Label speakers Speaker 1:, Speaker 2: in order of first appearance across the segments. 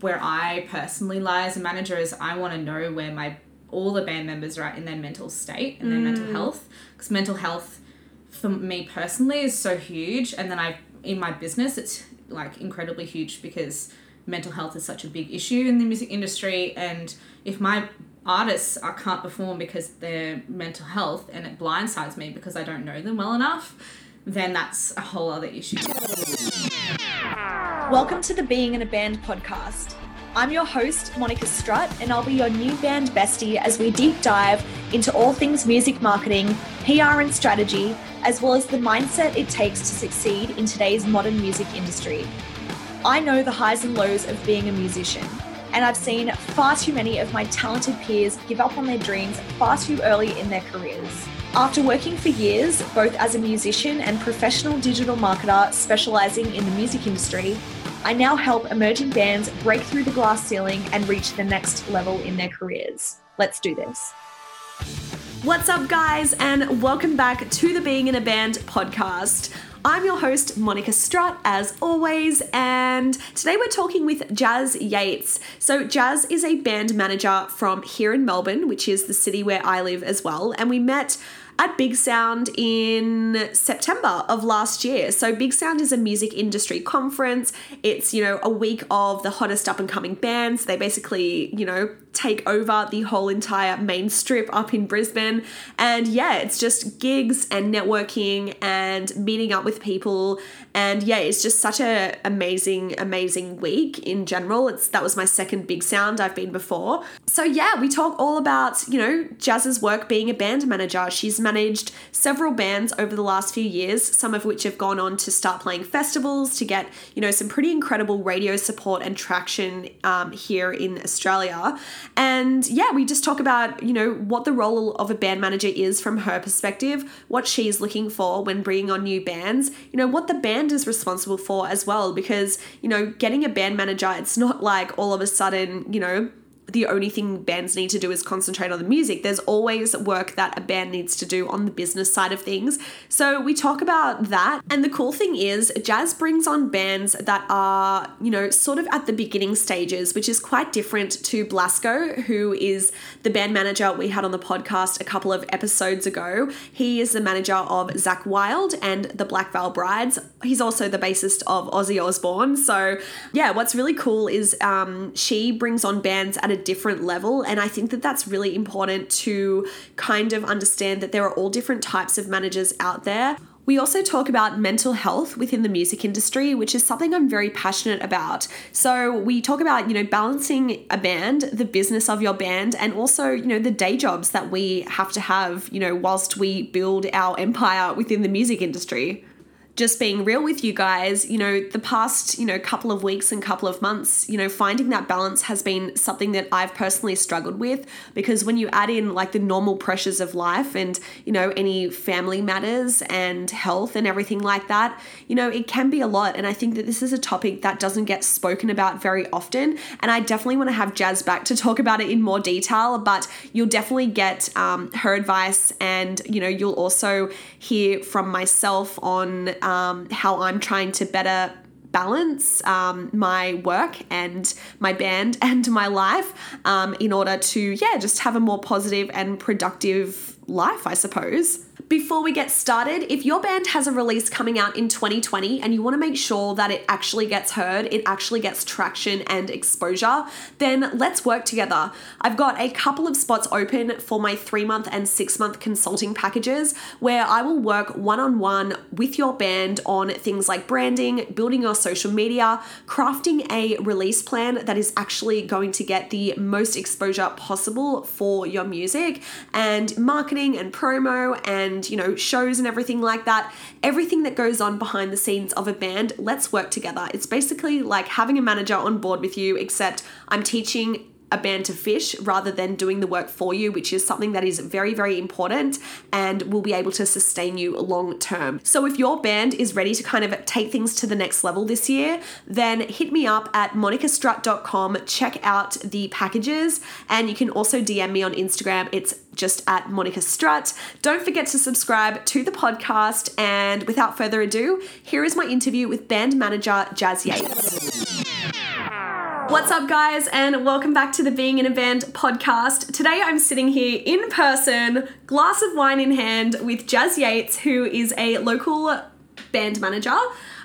Speaker 1: where I personally lie as a manager is I want to know where my all the band members are at in their mental state and their mental mm. health because mental health for me personally is so huge and then I in my business it's like incredibly huge because mental health is such a big issue in the music industry and if my artists I can't perform because their mental health and it blindsides me because I don't know them well enough then that's a whole other issue.
Speaker 2: Welcome to the Being in a Band podcast. I'm your host, Monica Strutt, and I'll be your new band bestie as we deep dive into all things music marketing, PR, and strategy, as well as the mindset it takes to succeed in today's modern music industry. I know the highs and lows of being a musician, and I've seen far too many of my talented peers give up on their dreams far too early in their careers. After working for years, both as a musician and professional digital marketer specializing in the music industry, I now help emerging bands break through the glass ceiling and reach the next level in their careers. Let's do this. What's up, guys, and welcome back to the Being in a Band podcast. I'm your host, Monica Strutt, as always, and today we're talking with Jazz Yates. So, Jazz is a band manager from here in Melbourne, which is the city where I live as well, and we met at BIGSOUND in September of last year. So BIGSOUND is a music industry conference. It's, you know, a week of the hottest up and coming bands. They basically, you know, take over the whole entire main strip up in Brisbane. And yeah, it's just gigs and networking and meeting up with people. And yeah, it's just such a amazing, amazing week in general. It's that was my second big sound I've been before. So yeah, we talk all about, you know, Jazz's work being a band manager. She's managed several bands over the last few years, some of which have gone on to start playing festivals to get, you know, some pretty incredible radio support and traction um, here in Australia. And yeah, we just talk about, you know, what the role of a band manager is from her perspective, what she's looking for when bringing on new bands, you know, what the band is responsible for as well. Because, you know, getting a band manager, it's not like all of a sudden, you know, the only thing bands need to do is concentrate on the music. There's always work that a band needs to do on the business side of things. So we talk about that. And the cool thing is, Jazz brings on bands that are, you know, sort of at the beginning stages, which is quite different to Blasco, who is the band manager we had on the podcast a couple of episodes ago. He is the manager of Zakk Wylde and the Black Veil Brides. He's also the bassist of Ozzy Osbourne. So, yeah, what's really cool is um, she brings on bands at a different level. And I think that that's really important to kind of understand that there are all different types of managers out there. We also talk about mental health within the music industry, which is something I'm very passionate about. So we talk about, you know, balancing a band, the business of your band, and also, you know, the day jobs that we have to have, you know, whilst we build our empire within the music industry just being real with you guys, you know, the past, you know, couple of weeks and couple of months, you know, finding that balance has been something that I've personally struggled with because when you add in like the normal pressures of life and, you know, any family matters and health and everything like that, you know, it can be a lot. And I think that this is a topic that doesn't get spoken about very often. And I definitely want to have Jazz back to talk about it in more detail, but you'll definitely get um, her advice and, you know, you'll also hear from myself on um, how I'm trying to better balance um, my work and my band and my life um, in order to, yeah, just have a more positive and productive life, I suppose. Before we get started, if your band has a release coming out in 2020 and you want to make sure that it actually gets heard, it actually gets traction and exposure, then let's work together. I've got a couple of spots open for my three month and six month consulting packages where I will work one on one with your band on things like branding, building your social media, crafting a release plan that is actually going to get the most exposure possible for your music, and marketing and promo and and you know shows and everything like that everything that goes on behind the scenes of a band let's work together. It's basically like having a manager on board with you except i'm teaching a band to fish rather than doing the work for you, which is something that is very, very important and will be able to sustain you long term. So, if your band is ready to kind of take things to the next level this year, then hit me up at monicastrutt.com, check out the packages, and you can also DM me on Instagram. It's just at Monica Strutt. Don't forget to subscribe to the podcast. And without further ado, here is my interview with band manager Jazz Yates. What's up, guys, and welcome back to the Being in a Band podcast. Today I'm sitting here in person, glass of wine in hand, with Jazz Yates, who is a local band manager.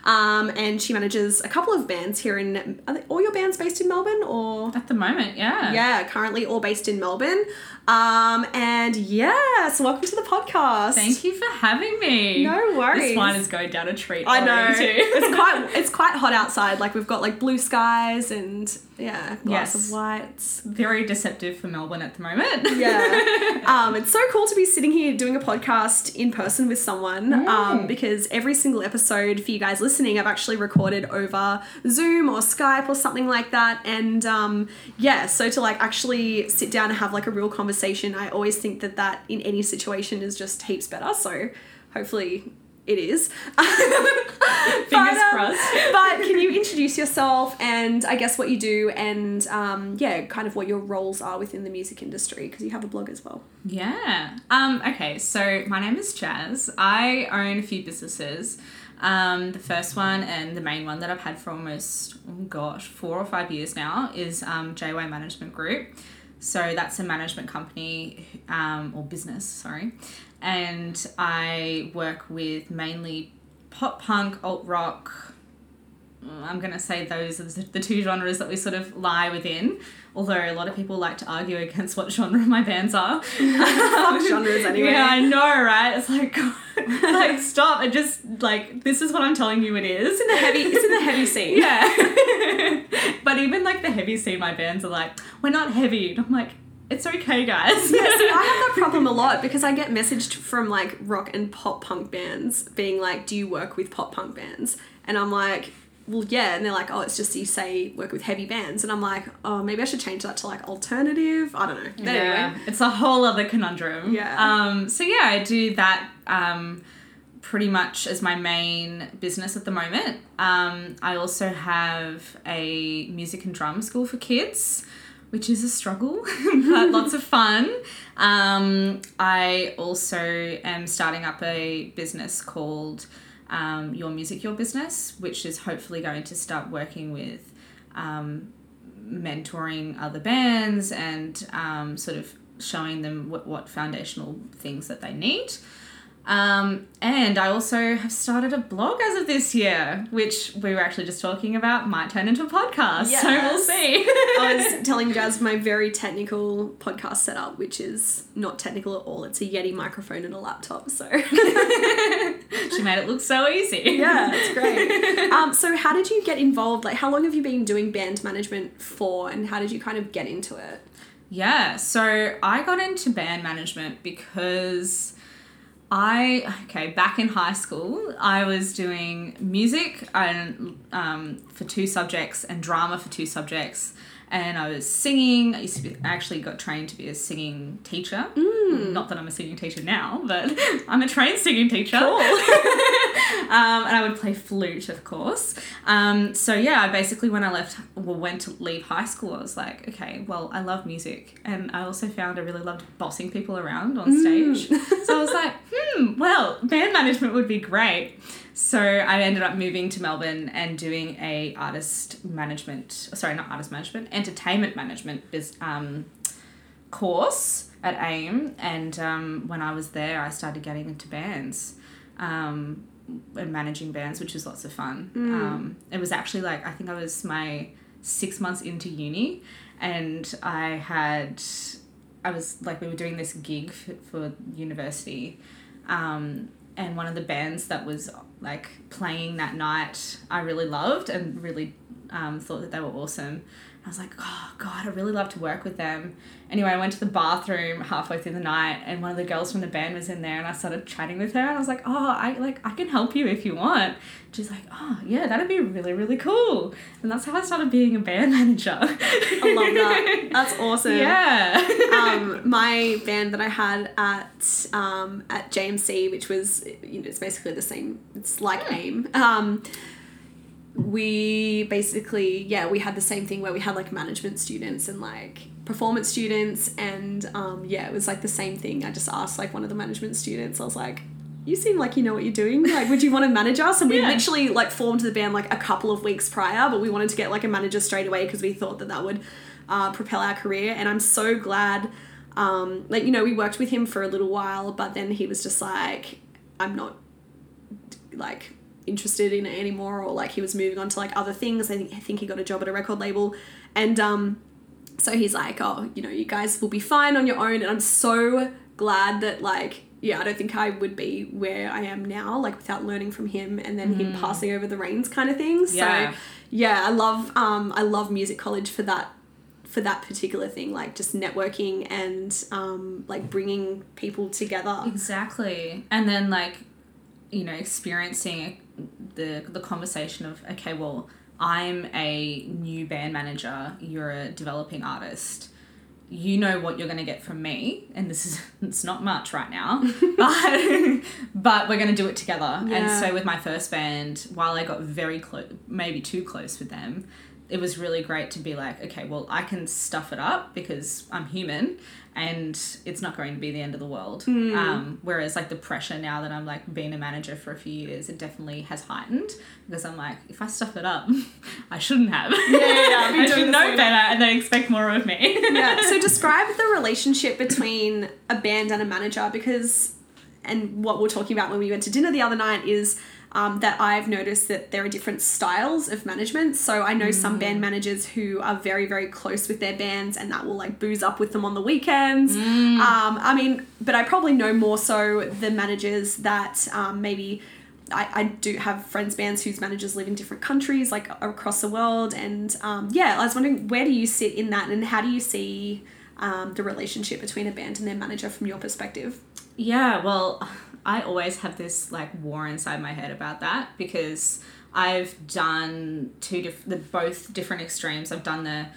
Speaker 2: Um, and she manages a couple of bands here in. Are they, all your bands based in Melbourne, or
Speaker 1: At the moment, yeah.
Speaker 2: yeah, currently all based in Melbourne. Um, and yes, welcome to the podcast.
Speaker 1: Thank you for having me.
Speaker 2: No worries.
Speaker 1: This wine is going down a treat.
Speaker 2: I know it's quite it's quite hot outside. Like we've got like blue skies and yeah, glass
Speaker 1: Yes.
Speaker 2: of whites.
Speaker 1: very deceptive for Melbourne at the moment.
Speaker 2: Yeah. um, it's so cool to be sitting here doing a podcast in person with someone um, because every single episode for you guys listening, I've actually recorded over Zoom or Skype or something like that. And um, yeah, so to like actually sit down and have like a real conversation, I always think that that in any situation is just heaps better. So hopefully it is.
Speaker 1: Fingers
Speaker 2: um,
Speaker 1: crossed.
Speaker 2: but can you introduce yourself and I guess what you do and um, yeah, kind of what your roles are within the music industry because you have a blog as well.
Speaker 1: Yeah. Um, okay, so my name is Jazz. I own a few businesses. Um, the first one and the main one that I've had for almost, oh gosh, four or five years now is um, JY Management Group. So that's a management company um, or business, sorry. And I work with mainly pop punk, alt rock, I'm going to say those are the two genres that we sort of lie within. Although a lot of people like to argue against what genre my bands are.
Speaker 2: Fuck genres anyway.
Speaker 1: Yeah, I know, right? It's like, like stop and just like this is what I'm telling you it is.
Speaker 2: In the heavy, it's in the heavy scene.
Speaker 1: Yeah. but even like the heavy scene, my bands are like, we're not heavy. And I'm like, it's okay, guys.
Speaker 2: Yeah, see, I have that problem a lot because I get messaged from like rock and pop punk bands being like, "Do you work with pop punk bands?" And I'm like, "Well, yeah." And they're like, "Oh, it's just you say work with heavy bands." And I'm like, "Oh, maybe I should change that to like alternative." I don't know. But
Speaker 1: Yeah,
Speaker 2: anyway,
Speaker 1: it's a whole other conundrum.
Speaker 2: Yeah.
Speaker 1: Um. So yeah, I do that. Um, pretty much as my main business at the moment. Um, I also have a music and drum school for kids, which is a struggle, but lots of fun. Um, I also am starting up a business called um, Your Music, Your Business, which is hopefully going to start working with um, mentoring other bands and um, sort of showing them what, what foundational things that they need. Um, and I also have started a blog as of this year, which we were actually just talking about might turn into a podcast. So we'll see.
Speaker 2: I was telling Jazz my very technical podcast setup, which is not technical at all. It's a Yeti microphone and a laptop. So
Speaker 1: she made it look so easy.
Speaker 2: yeah, it's great. Um, so how did you get involved? Like, how long have you been doing band management for, and how did you kind of get into it?
Speaker 1: Yeah, so I got into band management because I okay back in high school I was doing music and um, for two subjects and drama for two subjects and I was singing. I used to be I actually got trained to be a singing teacher. Not that I'm a singing teacher now, but I'm a trained singing teacher. um, and I would play flute, of course. Um, so yeah, I basically when I left, well, went to leave high school, I was like, okay, well, I love music, and I also found I really loved bossing people around on stage. so I was like, hmm, well, band management would be great. So I ended up moving to Melbourne and doing a artist management, sorry, not artist management, entertainment management biz, um, course at AIM. And um, when I was there, I started getting into bands um, and managing bands, which was lots of fun. Um, it was actually like, I think I was my six months into uni and I had, I was like, we were doing this gig for, for university. Um, and one of the bands that was like playing that night, I really loved and really um, thought that they were awesome. I was like, oh god, I really love to work with them. Anyway, I went to the bathroom halfway through the night, and one of the girls from the band was in there, and I started chatting with her, and I was like, oh, I like I can help you if you want. She's like, oh yeah, that'd be really really cool, and that's how I started being a band manager.
Speaker 2: I love that. That's awesome.
Speaker 1: yeah.
Speaker 2: um, my band that I had at um, at JMC, which was you know it's basically the same. It's like AIM. Um, we basically yeah we had the same thing where we had like management students and like performance students and um, yeah it was like the same thing. I just asked like one of the management students. I was like, you seem like you know what you're doing. Like, would you want to manage us? And we
Speaker 1: Yeah.
Speaker 2: literally like formed the band like a couple of weeks prior, but we wanted to get like a manager straight away because we thought that that would uh, propel our career. And I'm so glad. Um, like you know, we worked with him for a little while, but then he was just like, I'm not like interested in it anymore, or like he was moving on to like other things. I think I think he got a job at a record label, and um, so he's like, oh, you know, you guys will be fine on your own. And I'm so glad that, like, yeah, I don't think I would be where I am now, like, without learning from him and then him passing over the reins kind of thing.
Speaker 1: Yeah.
Speaker 2: So, yeah, I love, um, I love music college for that, for that particular thing, like just networking and, um, like bringing people together.
Speaker 1: Exactly. And then like, you know, experiencing the the conversation of okay, well, I'm a new band manager, you're a developing artist. You know what you're going to get from me, and this is it's not much right now, but but we're going to do it together. And so with my first band, while I got very close, maybe too close with them, it was really great to be like, okay, well, I can stuff it up because I'm human and it's not going to be the end of the world.
Speaker 2: Hmm.
Speaker 1: Um, whereas, like, the pressure now that I'm like being a manager for a few years, it definitely has heightened because I'm like, if I stuff it up, I shouldn't have.
Speaker 2: yeah, yeah,
Speaker 1: I should know better and they expect more of me.
Speaker 2: yeah. So describe the relationship between a band and a manager because, and what we're talking about when we went to dinner the other night is um, that I've noticed that there are different styles of management. So I know some band managers who are very, very close with their bands and that will like booze up with them on the weekends. Um, I mean, but I probably know more so the managers that um, maybe. I, I do have friends bands whose managers live in different countries like across the world and um, yeah i was wondering where do you sit in that and how do you see um, the relationship between a band and their manager from your perspective
Speaker 1: Yeah, well, I always have this like war inside my head about that because I've done two diff- the both different extremes. I've done the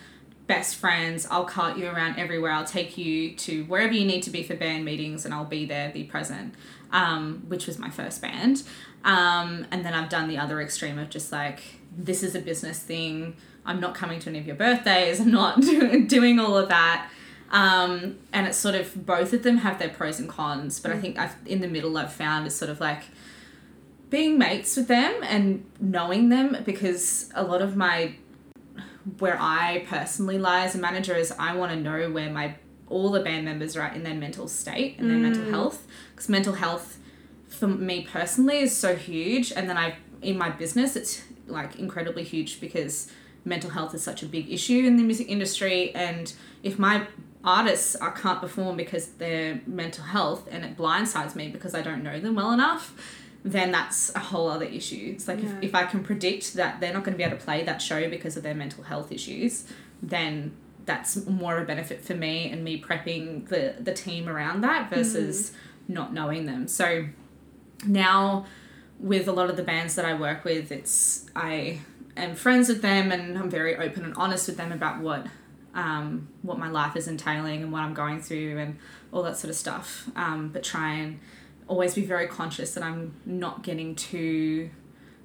Speaker 1: best friends. I'll cart you around everywhere. I'll take you to wherever you need to be for band meetings, and I'll be there, be present. Um, which was my first band, um, and then I've done the other extreme of just like this is a business thing. I'm not coming to any of your birthdays. I'm not doing doing all of that. Um, and it's sort of both of them have their pros and cons, but I think I've in the middle I've found is sort of like being mates with them and knowing them because a lot of my where I personally lie as a manager is I want to know where my all the band members are at in their mental state and their mental health. Because mental health for me personally is so huge and then I in my business it's like incredibly huge because mental health is such a big issue in the music industry and if my artists I can't perform because their mental health and it blindsides me because I don't know them well enough then that's a whole other issue. It's like
Speaker 2: Yeah.
Speaker 1: if, if I can predict that they're not going to be able to play that show because of their mental health issues, then that's more of a benefit for me and me prepping the, the team around that versus mm. not knowing them. So now with a lot of the bands that I work with, it's I am friends with them and I'm very open and honest with them about what um, what my life is entailing and what I'm going through and all that sort of stuff. Um, but try and always be very conscious that I'm not getting too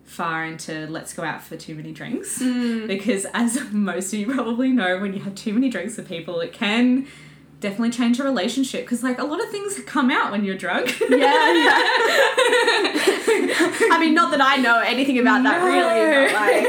Speaker 1: far into let's go out for too many drinks because as most of you probably know when you have too many drinks with people it can definitely change a relationship because like a lot of things come out when you're drunk
Speaker 2: yeah yeah i mean not that i know anything about that really but like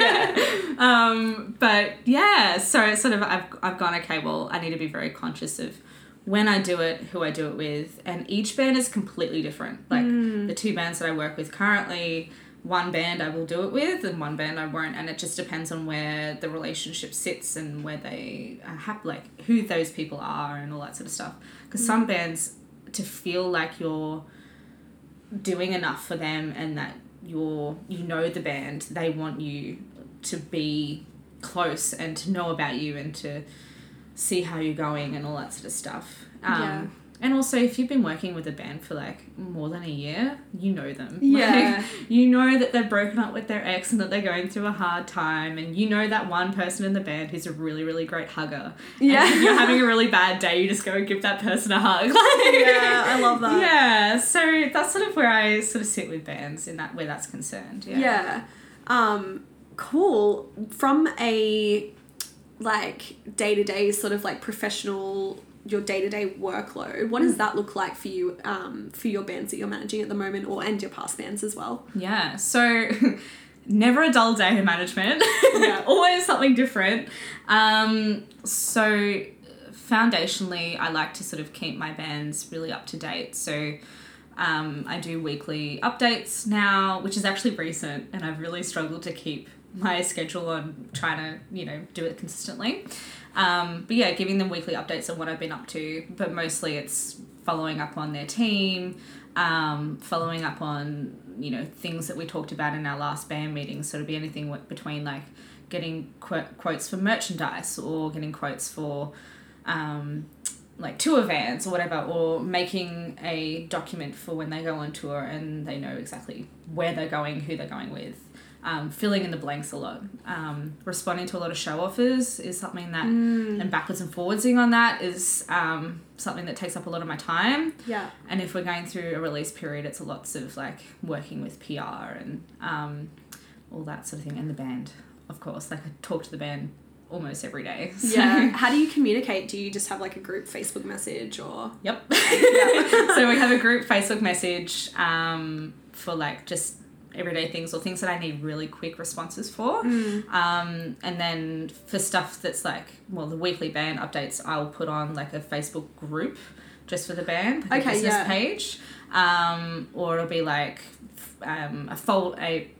Speaker 2: yeah
Speaker 1: um, but yeah, so it's sort of I've I've gone okay. Well, I need to be very conscious of when I do it, who I do it with, and each band is completely different. Like the two bands that I work with currently, one band I will do it with, and one band I won't, and it just depends on where the relationship sits and where they have, like who those people are, and all that sort of stuff. Because some bands, to feel like you're doing enough for them and that you're you know the band they want you to be close and to know about you and to see how you're going and all that sort of stuff um,
Speaker 2: Yeah.
Speaker 1: And also if you've been working with a band for like more than a year you know them
Speaker 2: Yeah.
Speaker 1: Like, you know that they've broken up with their ex and that they're going through a hard time and you know that one person in the band who's a really really great hugger And
Speaker 2: Yeah.
Speaker 1: if you're having a really bad day you just go and give that person a hug
Speaker 2: Yeah, I love that.
Speaker 1: yeah, so that's sort of where I sort of sit with bands in that where that's concerned. Yeah.
Speaker 2: Yeah. Um, cool. From a like day to day sort of like professional your day to day workload. What does that look like for you um, for your bands that you're managing at the moment, or and your past bands as well?
Speaker 1: Yeah. So never a dull day in management.
Speaker 2: Yeah.
Speaker 1: Always something different. Um, so foundationally, I like to sort of keep my bands really up to date. So um, I do weekly updates now, which is actually recent, and I've really struggled to keep my schedule on trying to, you know, do it consistently. Um, but yeah, giving them weekly updates on what I've been up to, but mostly it's following up on their team, um, following up on, you know, things that we talked about in our last band meeting. So it'd be anything between like getting qu- quotes for merchandise or getting quotes for um, like tour vans or whatever, or making a document for when they go on tour and they know exactly where they're going, who they're going with. Um, filling in the blanks a lot. Um, responding to a lot of show offers is something that, and backwards and forwardsing on that is um, something that takes up a lot of my time.
Speaker 2: Yeah.
Speaker 1: And if we're going through a release period, it's a lots of like working with PR and um, all that sort of thing, and the band, of course. Like I talk to the band almost every day. So-
Speaker 2: Yeah. How do you communicate? Do you just have like a group Facebook message or?
Speaker 1: Yep. so we have a group Facebook message um, for like just everyday things or things that I need really quick responses for. Um, and then for stuff that's like, well, the weekly band updates, I'll put on like a Facebook group just for the band, like
Speaker 2: Okay,
Speaker 1: a business
Speaker 2: yeah.
Speaker 1: page. Um, or it'll be like um, a fold a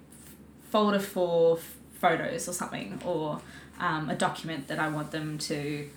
Speaker 1: folder for photos or something, or um, a document that I want them to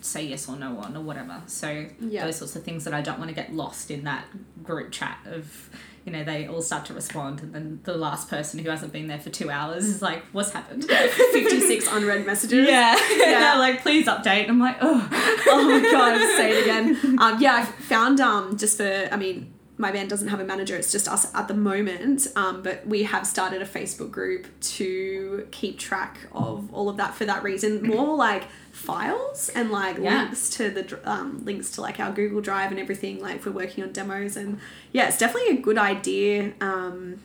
Speaker 1: say yes or no on or whatever. So
Speaker 2: Yeah.
Speaker 1: those sorts of things that I don't want to get lost in that group chat of you know they all start to respond and then the last person who hasn't been there for two hours is like what's happened
Speaker 2: 56 unread messages.
Speaker 1: yeah
Speaker 2: Yeah.
Speaker 1: they're like please update and I'm like oh
Speaker 2: oh my god, say it again. Um, yeah, I found um, just for, I mean, my band doesn't have a manager, it's just us at the moment, um, but we have started a Facebook group to keep track of all of that for that reason. More like files and like
Speaker 1: Yeah.
Speaker 2: links to the um, links to like our Google Drive and everything. Like if we're working on demos, and yeah, it's definitely a good idea. Um,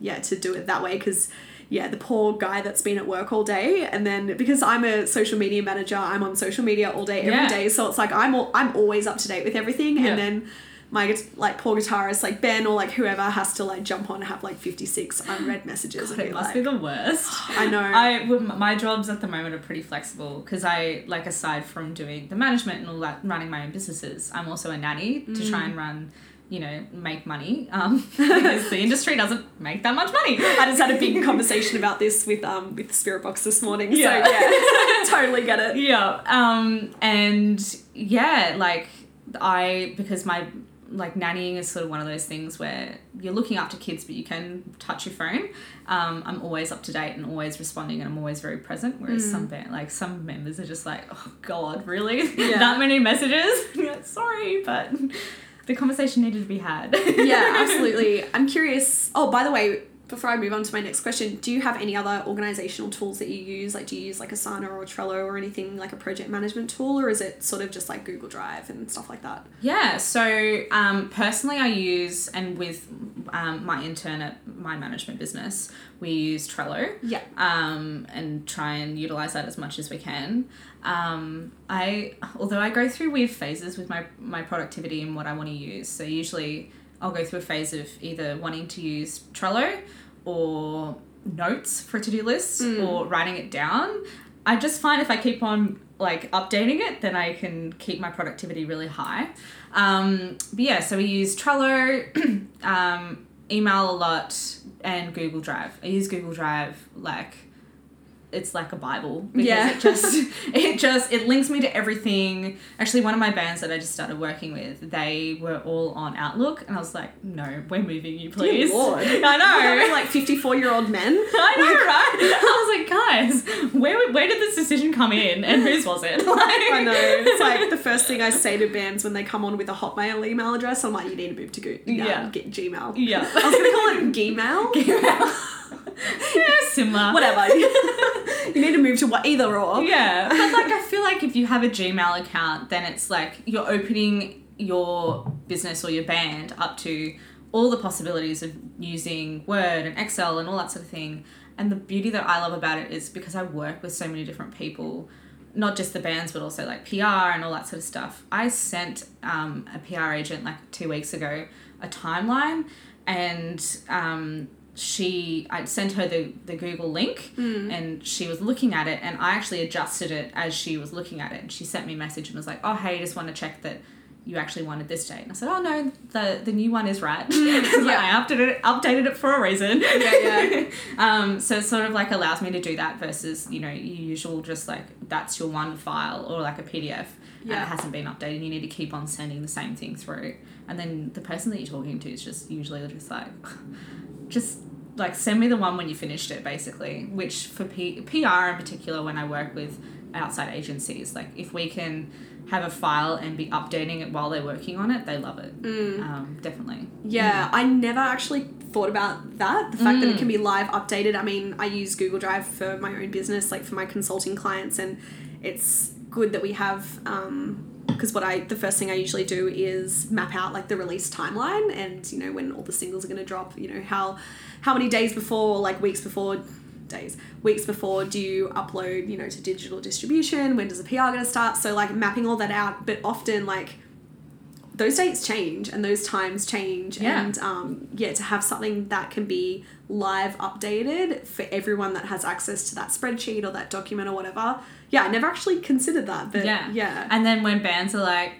Speaker 2: yeah, to do it that way because yeah, the poor guy that's been at work all day, and then because I'm a social media manager, I'm on social media all day every day.
Speaker 1: Yeah.
Speaker 2: So it's like I'm all, I'm always up to date with everything,
Speaker 1: Yeah.
Speaker 2: and then my like poor guitarist like Ben or like whoever has to like jump on and have like 56 unread messages. and
Speaker 1: it
Speaker 2: be
Speaker 1: must
Speaker 2: like,
Speaker 1: be the worst
Speaker 2: I know.
Speaker 1: I my jobs at the moment are pretty flexible because I like aside from doing the management and all that, running my own businesses, I'm also a nanny to try and run, you know, make money. Um, because the industry doesn't make that much money.
Speaker 2: I just had a big conversation about this with um with Spiritbox this morning.
Speaker 1: Yeah.
Speaker 2: So yeah, totally get it.
Speaker 1: yeah um and yeah like i because my like nannying is sort of one of those things where you're looking after kids but you can touch your phone um, i'm always up to date and always responding and i'm always very present whereas some band, like some members are just like oh god really
Speaker 2: Yeah.
Speaker 1: that many messages like, sorry but the conversation needed to be had
Speaker 2: yeah, absolutely. I'm curious. Oh, by the way, before I move on to my next question, do you have any other organizational tools that you use? Like, do you use like Asana or Trello or anything like a project management tool, or is it sort of just like Google Drive and stuff like that?
Speaker 1: Yeah, so um, personally, I use, and with um, my intern at my management business, we use Trello.
Speaker 2: Yeah.
Speaker 1: Um, and try and utilize that as much as we can. Um, I, although I go through weird phases with my, my productivity and what I want to use. So usually I'll go through a phase of either wanting to use Trello or notes for a to do lists or writing it down. I just find if I keep on like updating it, then I can keep my productivity really high. Um, but yeah, so we use Trello, um, email a lot, and Google Drive. I use Google Drive like it's like a bible because
Speaker 2: Yeah.
Speaker 1: it just it just it links me to everything actually one of my bands that i just started working with they were all on outlook and i was like no we're moving you please i know
Speaker 2: like 54 year old men.
Speaker 1: I know, right? I was like, guys, where where did this decision come in, and whose was it? Like,
Speaker 2: I know. It's like the first thing I say to bands when they come on with a Hotmail email address. I'm like, you need to move to Go-
Speaker 1: Yeah.
Speaker 2: um, get Gmail.
Speaker 1: yeah,
Speaker 2: I was gonna call it Gmail.
Speaker 1: yeah, similar.
Speaker 2: Whatever. you need to move to what either or.
Speaker 1: Yeah, but like I feel like if you have a Gmail account, then it's like you're opening your business or your band up to all the possibilities of using Word and Excel and all that sort of thing. And the beauty that I love about it is because I work with so many different people, not just the bands, but also like PR and all that sort of stuff. I sent um, a PR agent like two weeks ago a timeline, and um, she I sent her the, the Google link and she was looking at it and I actually adjusted it as she was looking at it and she sent me a message and was like, Oh hey, just want to check that you actually wanted this date. And I said, Oh no, the the new one is right. Yeah, I updated it updated it for a reason.
Speaker 2: Yeah, yeah.
Speaker 1: um, so it sort of like allows me to do that versus, you know, your usual just like that's your one file or like a PDF and it hasn't been updated. You need to keep on sending the same thing through. And then the person that you're talking to is just usually just like just like send me the one when you finished it basically which for P- pr in particular when i work with outside agencies like if we can have a file and be updating it while they're working on it they love it mm. um, definitely
Speaker 2: Yeah, mm. I never actually thought about that. The fact that it can mm. be live updated. I mean, I use Google Drive for my own business, like for my consulting clients, and it's good that we have. Um, because what I the first thing I usually do is map out like the release timeline and you know when all the singles are going to drop. You know how how many days before, like weeks before, days weeks before do you upload you know to digital distribution when does the pr going to start so like mapping all that out but often like those dates change and those times change
Speaker 1: Yeah.
Speaker 2: and um, yeah to have something that can be live updated for everyone that has access to that spreadsheet or that document or whatever yeah i never actually considered that but
Speaker 1: yeah
Speaker 2: yeah
Speaker 1: and then when bands are like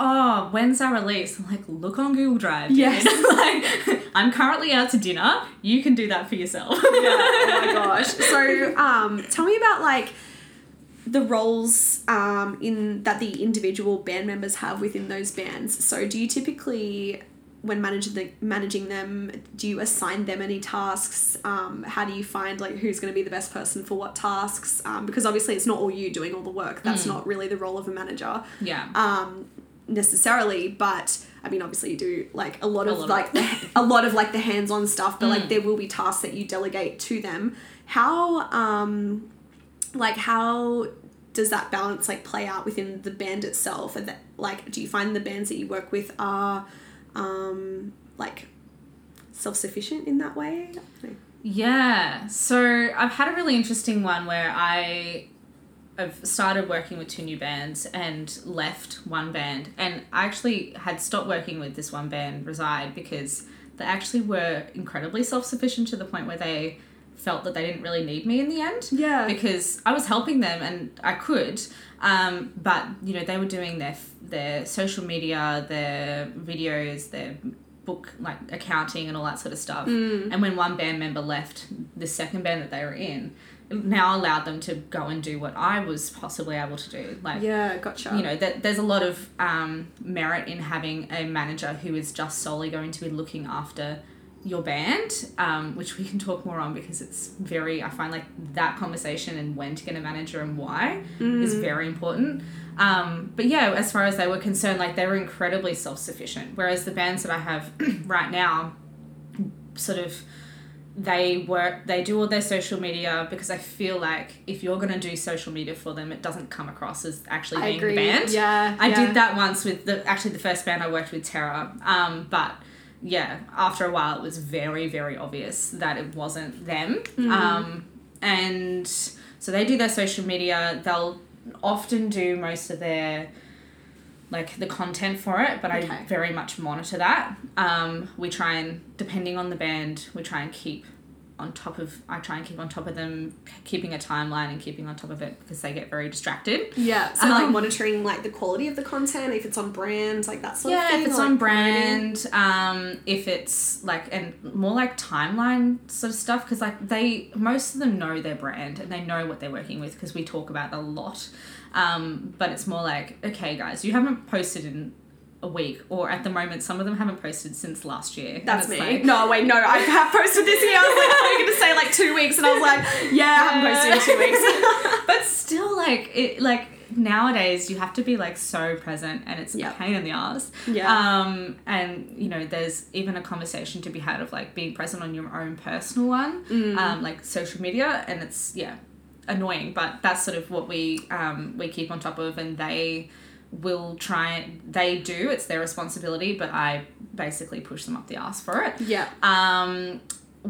Speaker 1: oh when's our release i'm like look on google drive dude."
Speaker 2: Yes.
Speaker 1: like i'm currently out to dinner you can do that for yourself
Speaker 2: yeah. Oh my gosh. So, um, tell me about like the roles um, in that the individual band members have within those bands. So, do you typically, when managing the, managing them, do you assign them any tasks? Um, how do you find like who's going to be the best person for what tasks? Um, because obviously, it's not all you doing all the work. That's not really the role of a manager
Speaker 1: yeah
Speaker 2: um, necessarily, but I mean, obviously, you do like a lot of
Speaker 1: lot of
Speaker 2: like a lot of like the hands-on stuff, but like there will be tasks that you delegate to them. How um, like how does that balance like play out within the band itself? And that like, do you find the bands that you work with are um, like self-sufficient in that way?
Speaker 1: Yeah. So I've had a really interesting one where I have started working with two new bands and left one band. And I actually had stopped working with this one band, Reside, because they actually were incredibly self sufficient to the point where they felt that they didn't really need me in the end.
Speaker 2: Yeah.
Speaker 1: Because I was helping them and I could. Um, but you know, they were doing their their social media, their videos, their book like accounting and all that sort of stuff. And when one band member left the second band that they were in, now allowed them to go and do what I was possibly able to do. Like
Speaker 2: Yeah, gotcha.
Speaker 1: you know, that there's a lot of um, merit in having a manager who is just solely going to be looking after your band, um, which we can talk more on because it's very, I find like that conversation and when to get a manager and why is very important. Um, but yeah, as far as they were concerned, like they were incredibly self sufficient. Whereas the bands that I have right now, sort of, they work they do all their social media because I feel like if you're gonna do social media for them, it doesn't come across as actually
Speaker 2: I
Speaker 1: being
Speaker 2: agree.
Speaker 1: the band.
Speaker 2: Yeah,
Speaker 1: I
Speaker 2: yeah.
Speaker 1: did that once with the actually the first band I worked with, Terra. Um, but yeah, after a while, it was very very obvious that it wasn't them.
Speaker 2: Mm-hmm.
Speaker 1: Um, and so they do their social media. They'll often do most of their like the content for it, but
Speaker 2: Okay.
Speaker 1: I very much monitor that. Um, we try and, depending on the band, we try and keep on top of. I try and keep on top of them, keeping a timeline and keeping on top of it because they get very distracted.
Speaker 2: Yeah, so like
Speaker 1: Um,
Speaker 2: monitoring like the quality of the content, if it's on brand, like that sort of thing.
Speaker 1: yeah, if it's
Speaker 2: or,
Speaker 1: on brand, um, if it's like and more like timeline sort of stuff because like they most of them know their brand and they know what they're working with because we talk about a lot. Um, but it's more like okay, guys, you haven't posted in a week, or at the moment, some of them haven't posted since last year.
Speaker 2: That's me.
Speaker 1: like-
Speaker 2: no, wait, no, I have posted this year. I was like, oh, you're gonna say like two weeks, and I was like, yeah, I haven't posted in two weeks.
Speaker 1: but still, like it, like nowadays, you have to be like so present, and it's
Speaker 2: Yeah.
Speaker 1: a pain in the ass.
Speaker 2: Yeah.
Speaker 1: Um, and you know, there's even a conversation to be had of like being present on your own personal one,
Speaker 2: Mm.
Speaker 1: um, like social media, and it's yeah, annoying, but that's sort of what we um we keep on top of, and they will try they do it's their responsibility but i basically push them up the ass for it
Speaker 2: yeah.
Speaker 1: um,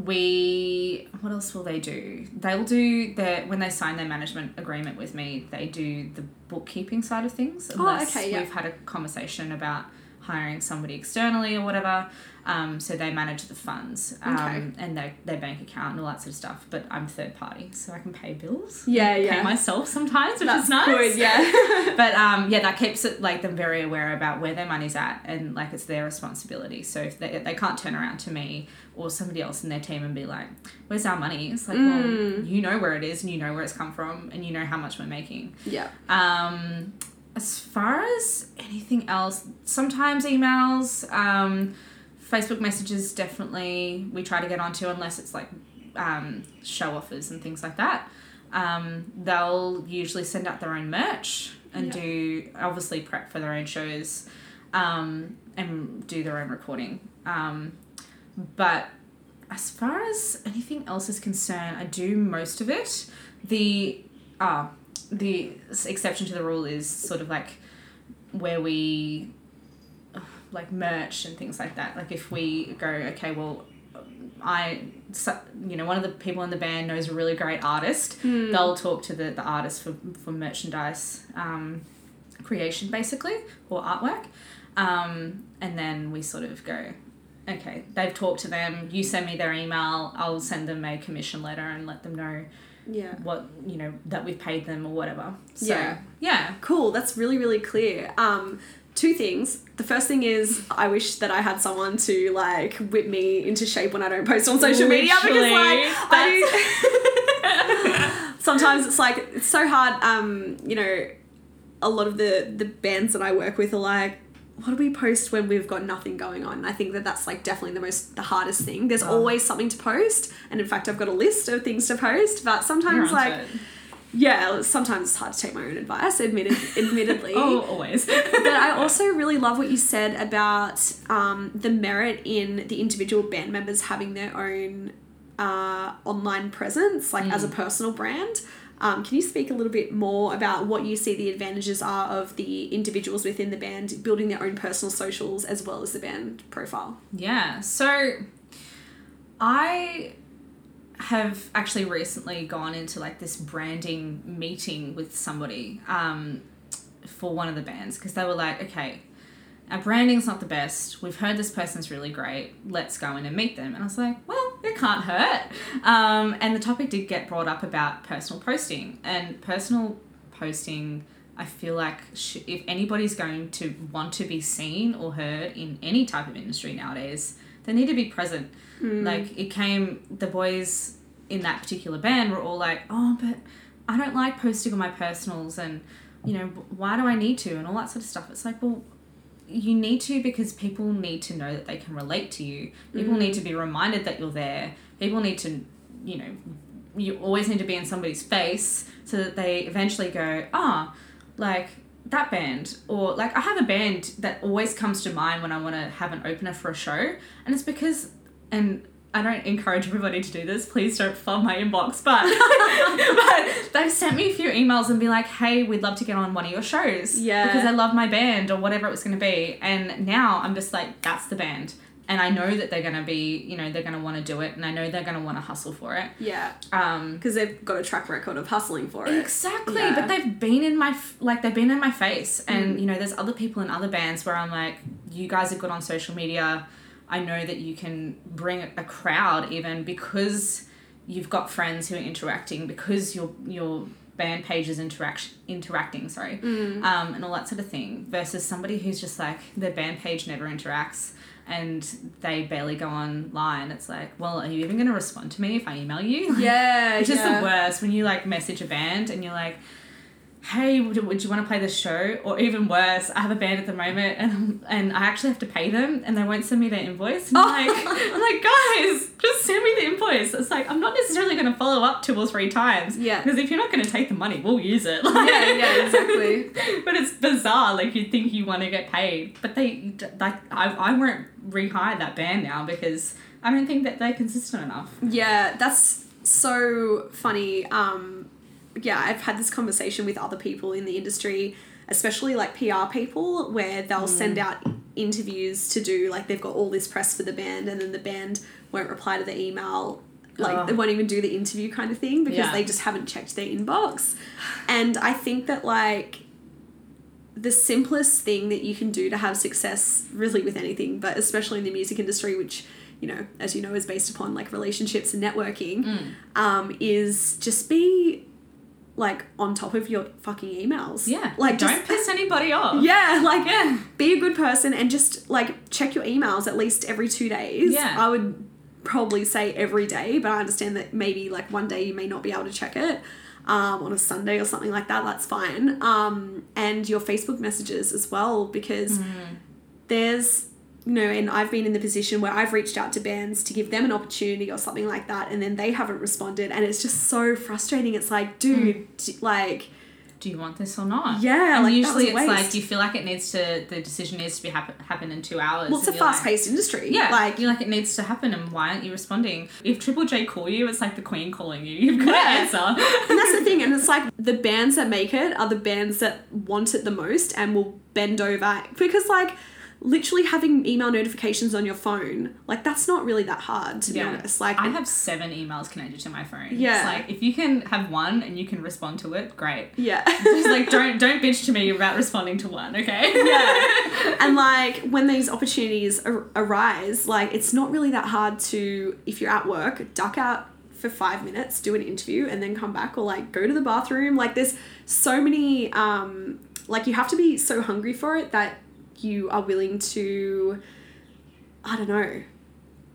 Speaker 1: we what else will they do? They'll do their when they sign their management agreement with me. They do the bookkeeping side of things. Unless
Speaker 2: okay, yeah.
Speaker 1: we've had a conversation about hiring somebody externally or whatever. Um, so they manage the funds um,
Speaker 2: Okay.
Speaker 1: and their, their bank account and all that sort of stuff. But I'm third party, so I can pay bills.
Speaker 2: Yeah,
Speaker 1: pay
Speaker 2: yeah.
Speaker 1: myself sometimes, which
Speaker 2: That's
Speaker 1: is nice
Speaker 2: good, yeah.
Speaker 1: but um, yeah, that keeps it like them very aware about where their money's at and like it's their responsibility. So if they, they can't turn around to me or somebody else in their team and be like, "Where's our money?" It's like, well, you know where it is and you know where it's come from and you know how much we're making.
Speaker 2: yeah.
Speaker 1: Um, as far as anything else, sometimes emails, um, Facebook messages definitely we try to get onto unless it's like um, show offers and things like that. Um, they'll usually send out their own merch and
Speaker 2: Yeah.
Speaker 1: do obviously prep for their own shows um, and do their own recording. Um, but as far as anything else is concerned, I do most of it. The ah, the exception to the rule is sort of like where we uh, like merch and things like that. Like if we go, okay, well, I, you know, one of the people in the band knows a really great artist. They'll talk to the, the artist for, for merchandise um, creation, basically, or artwork. Um, and then we sort of go, okay, they've talked to them. You send me their email. I'll send them a commission letter and let them know
Speaker 2: Yeah.
Speaker 1: what you know that we've paid them or whatever. So
Speaker 2: Yeah.
Speaker 1: yeah,
Speaker 2: Cool. That's really, really clear. Um, two things. The first thing is I wish that I had someone to like whip me into shape when I don't post on social media because
Speaker 1: Literally,
Speaker 2: like I sometimes it's like it's so hard. Um, you know, a lot of the the bands that I work with are like. What do we post when we've got nothing going on? I think that that's like definitely the most the hardest thing. There's always something to post, and in fact, I've got a list of things to post. But sometimes, like,
Speaker 1: it.
Speaker 2: Yeah, sometimes it's hard to take my own advice. Admitted, admittedly,
Speaker 1: oh, always.
Speaker 2: but I also really love what you said about um, the merit in the individual band members having their own uh, online presence, like as a personal brand. Um, can you speak a little bit more about what you see the advantages are of the individuals within the band building their own personal socials as well as the band profile?
Speaker 1: Yeah. So I have actually recently gone into like this branding meeting with somebody um, for one of the bands because they were like, okay, our branding's not the best. We've heard this person's really great. Let's go in and meet them. And I was like, well, it can't hurt. Um, and the topic did get brought up about personal posting. And personal posting, I feel like sh- if anybody's going to want to be seen or heard in any type of industry nowadays, they need to be present. Like it came, the boys in that particular band were all like, oh, but I don't like posting on my personals and, you know, why do I need to? And all that sort of stuff. It's like, well, you need to because people need to know that they can relate to you. People need to be reminded that you're there. People need to, you know, you always need to be in somebody's face so that they eventually go, ah, like that band. Or like I have a band that always comes to mind when I want to have an opener for a show. And it's because, and I don't encourage everybody to do this. Please don't flood my inbox. But, but they've sent me a few emails and be like, hey, we'd love to get on one of your shows.
Speaker 2: Yeah.
Speaker 1: Because I love my band or whatever it was going to be. And now I'm just like, that's the band. And I know that they're going to be, you know, they're going to want to do it. And I know they're going to want to hustle for it.
Speaker 2: Yeah,
Speaker 1: Um,
Speaker 2: because they've got a track record of hustling for it.
Speaker 1: Exactly,
Speaker 2: Yeah.
Speaker 1: but they've been in my f- like they've been in my face, and you know, there's other people in other bands where I'm like, you guys are good on social media. I know that you can bring a crowd even because you've got friends who are interacting because your your band page is interaction interacting, sorry, um, and all that sort of thing. Versus somebody who's just like their band page never interacts. And they barely go online. It's like, well, are you even going to respond to me if I email you?
Speaker 2: Yeah,
Speaker 1: Which is the worst when you like message a band and you're like, hey, would, would you want to play this show? Or even worse, I have a band at the moment and and I actually have to pay them and they won't send me their invoice. And I'm, like, I'm like, guys, just send me the invoice. It's like, I'm not necessarily going to follow up two or three times.
Speaker 2: Yeah.
Speaker 1: Because if you're not going to take the money, we'll use it.
Speaker 2: Yeah, yeah, exactly.
Speaker 1: but it's bizarre. Like you think you want to get paid, but they like I, I won't rehire that band now because I don't think that they're consistent enough.
Speaker 2: Yeah, that's so funny. Um, yeah, I've had this conversation with other people in the industry, especially like PR people, where they'll send out interviews to do, like they've got all this press for the band, and then the band won't reply to the email. Like
Speaker 1: Ugh.
Speaker 2: they won't even do the interview kind of thing because
Speaker 1: Yeah.
Speaker 2: they just haven't checked their inbox. And I think that like the simplest thing that you can do to have success really with anything but especially in the music industry which you know as you know is based upon like relationships and networking
Speaker 1: Mm.
Speaker 2: um, is just be like on top of your fucking emails
Speaker 1: Yeah.
Speaker 2: like
Speaker 1: don't
Speaker 2: just
Speaker 1: piss anybody off.
Speaker 2: yeah like
Speaker 1: Yeah.
Speaker 2: be a good person and just like check your emails at least every two days
Speaker 1: Yeah.
Speaker 2: i would probably say every day but i understand that maybe like one day you may not be able to check it um, on a sunday or something like that that's fine um, and your facebook messages as well because there's you know and i've been in the position where i've reached out to bands to give them an opportunity or something like that and then they haven't responded and it's just so frustrating it's like dude mm. d- like
Speaker 1: Do you want this or not?
Speaker 2: Yeah,
Speaker 1: And
Speaker 2: like,
Speaker 1: usually it's like
Speaker 2: do
Speaker 1: you feel like it needs to. The decision needs to be happen happen in two hours.
Speaker 2: well it's a
Speaker 1: and you're like-
Speaker 2: industry
Speaker 1: Yeah,
Speaker 2: like
Speaker 1: like you're like it needs to happen, and why aren't you responding? If Triple J call you, it's like the Queen calling you. You've got
Speaker 2: Yeah.
Speaker 1: to answer.
Speaker 2: And that's the thing, and it's like the bands that make it are the bands that want it the most and will bend over because, like, literally having email notifications on your phone, like, that's not really that hard to be honest. Like,
Speaker 1: I have seven emails connected to my phone.
Speaker 2: Yeah.
Speaker 1: it's like if you can have one and you can respond to it, great.
Speaker 2: yeah,
Speaker 1: Just like don't don't bitch to me about responding to one, okay?
Speaker 2: yeah. And like when these opportunities ar- arise, like it's not really that hard to if you're at work, duck out for five minutes, do an interview, and then come back, or like go to the bathroom. Like there's so many, um, like you have to be so hungry for it that you are willing to, I don't know,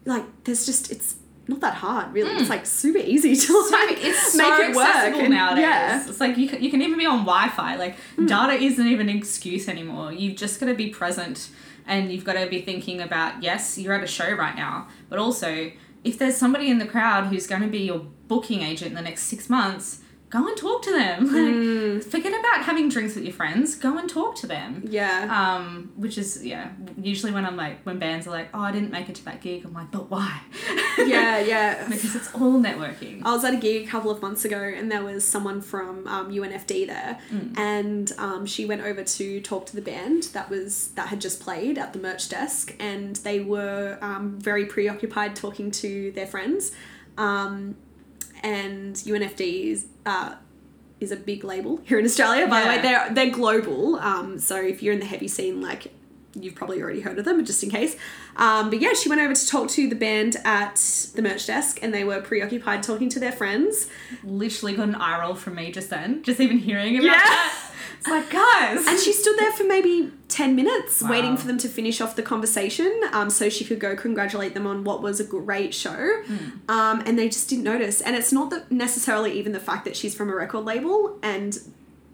Speaker 2: like there's just it's not that hard really. It's like super easy to like
Speaker 1: it's so
Speaker 2: make it work.
Speaker 1: accessible nowadays.
Speaker 2: Yeah.
Speaker 1: It's like you can, you can even be on Wi-Fi. Like
Speaker 2: Hmm.
Speaker 1: data isn't even an excuse anymore. You've just got to be present, and you've got to be thinking about yes, you're at a show right now, but also if there's somebody in the crowd who's going to be your booking agent in the next six months, go and talk to them.
Speaker 2: Hmm.
Speaker 1: Like, forget about having drinks with your friends. Go and talk to them.
Speaker 2: Yeah.
Speaker 1: Um, which is yeah. Usually when I'm like when bands are like, oh, I didn't make it to that gig. I'm like, but why?
Speaker 2: yeah, yeah.
Speaker 1: because it's all networking.
Speaker 2: I was at a gig a couple of months ago, and there was someone from um, UNFD there, and um, she went over to talk to the band that was that had just played at the merch desk, and they were um, very preoccupied talking to their friends, um, and UNFD is. Uh, is a big label here in Australia. By the way, they're they're global. Um, so if you're in the heavy scene, like you've probably already heard of them, just in case. Um, but yeah, she went over to talk to the band at the merch desk, and they were preoccupied talking to their friends.
Speaker 1: literally got an eye roll from me just then, just even hearing about
Speaker 2: Yeah.
Speaker 1: that. It's like, guys.
Speaker 2: And she stood there for maybe 10 minutes
Speaker 1: Wow.
Speaker 2: waiting for them to finish off the conversation um, so she could go congratulate them on what was a great show. Um, and they just didn't notice. And it's not that necessarily even the fact that she's from a record label and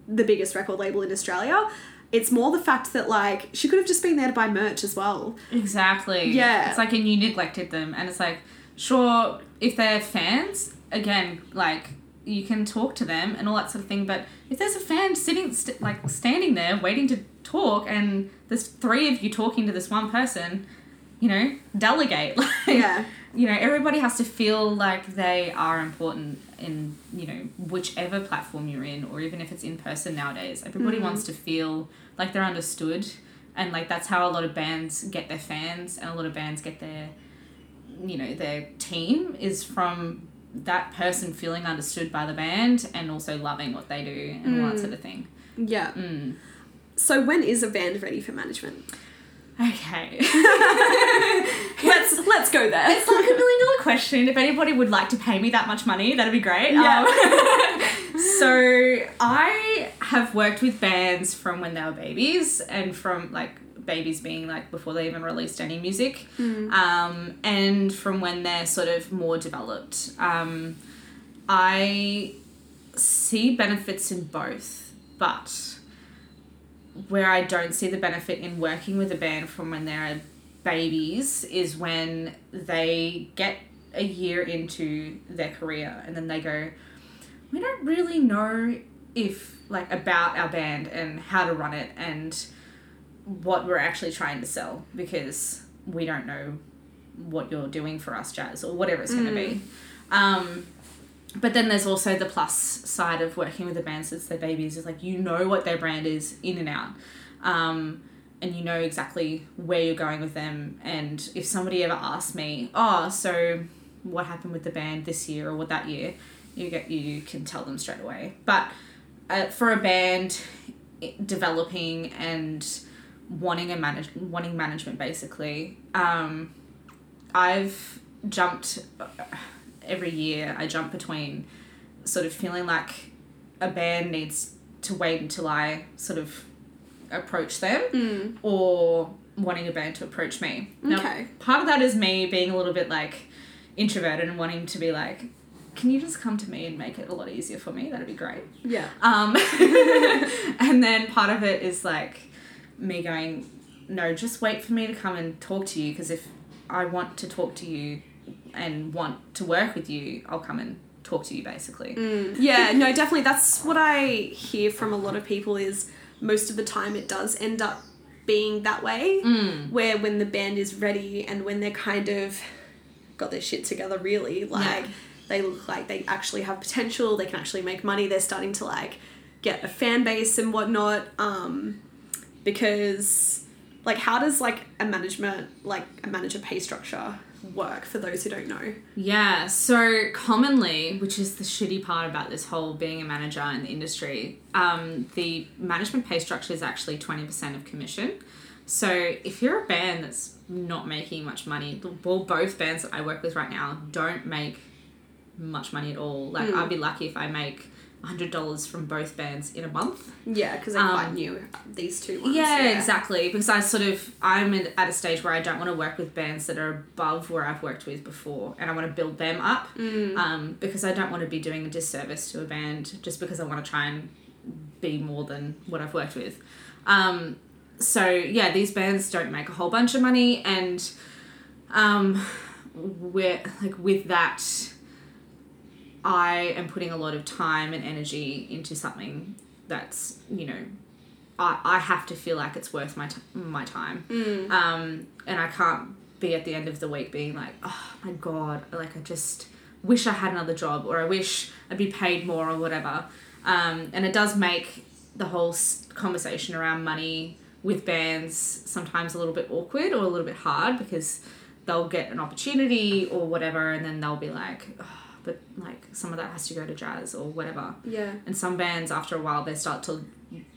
Speaker 2: the biggest record label in Australia. It's more the fact that, like, she could have just been there to buy merch as well.
Speaker 1: exactly.
Speaker 2: Yeah.
Speaker 1: It's like, and you neglected them. And it's like, sure, if they're fans, again, like, you can talk to them and all that sort of thing. But if there's a fan sitting, st- like, standing there waiting to talk, and there's three of you talking to this one person, you know, delegate. Like,
Speaker 2: Yeah.
Speaker 1: you know, everybody has to feel like they are important in, you know, whichever platform you're in, or even if it's in person nowadays. Everybody mm-hmm. wants to feel like they're understood. And like that's how a lot of bands get their fans and a lot of bands get their you know, their team is from that person feeling understood by the band and also loving what they do and all that sort of thing.
Speaker 2: Yeah.
Speaker 1: Mm.
Speaker 2: So, when is a band ready for management?
Speaker 1: Okay.
Speaker 2: Let's let's go there.
Speaker 1: It's like a million dollar question. If anybody would like to pay me that much money, that'd be great.
Speaker 2: Yeah.
Speaker 1: Um, so I have worked with bands from when they were babies and from like babies being like before they even released any music um, and from when they're sort of more developed. Um, I see benefits in both, but where I don't see the benefit in working with a band from when they're babies is when they get a year into their career and then they go, we don't really know if like about our band and how to run it and what we're actually trying to sell because we don't know what you're doing for us, Jazz, or whatever it's going to be. Um, but then there's also the plus side of working with a band since they're babies is like you know what their brand is in and out. Um, and you know exactly where you're going with them. And if somebody ever asks me, oh, so what happened with the band this year or what that year, you get you can tell them straight away. But uh, for a band developing and wanting a manage wanting management basically, um, I've jumped every year. I jump between sort of feeling like a band needs to wait until I sort of approach them or wanting a band to approach me. Now,
Speaker 2: Okay.
Speaker 1: part of that is me being a little bit like introverted and wanting to be like, can you just come to me and make it a lot easier for me? That'd be great.
Speaker 2: Yeah.
Speaker 1: Um, and then part of it is like me going, no, just wait for me to come and talk to you because if I want to talk to you and want to work with you, I'll come and talk to you basically.
Speaker 2: Yeah, no, definitely. That's what I hear from a lot of people is most of the time it does end up being that way. Where when the band is ready and when they're kind of got their shit together, really, like
Speaker 1: Yeah.
Speaker 2: they look like they actually have potential, they can actually make money, they're starting to like get a fan base and whatnot. Um, because like how does like a management like a manager pay structure work for those who don't know?
Speaker 1: Yeah, so commonly, which is the shitty part about this whole being a manager in the industry, um, the management pay structure is actually 20% of commission. So if you're a band that's not making much money, well, both bands that I work with right now don't make much money at all. Like, I'd be lucky if I make $100 from both bands in a month.
Speaker 2: Yeah, because they're quite new. These two ones.
Speaker 1: Yeah, exactly. Because I sort of I'm at a stage where I don't want to work with bands that are above where I've worked with before, and I want to build them up. Um, because I don't want to be doing a disservice to a band just because I want to try and be more than what I've worked with. Um, so yeah, these bands don't make a whole bunch of money, and um, we're like with that. I am putting a lot of time and energy into something that's you know I, I have to feel like it's worth my t- my time. Um, and I can't be at the end of the week being like oh my god like I just wish I had another job or I wish I'd be paid more or whatever. Um, and it does make the whole s- conversation around money with bands sometimes a little bit awkward or a little bit hard because they'll get an opportunity or whatever and then they'll be like oh, but like some of that has to go to jazz or whatever
Speaker 2: Yeah.
Speaker 1: and some bands after a while they start to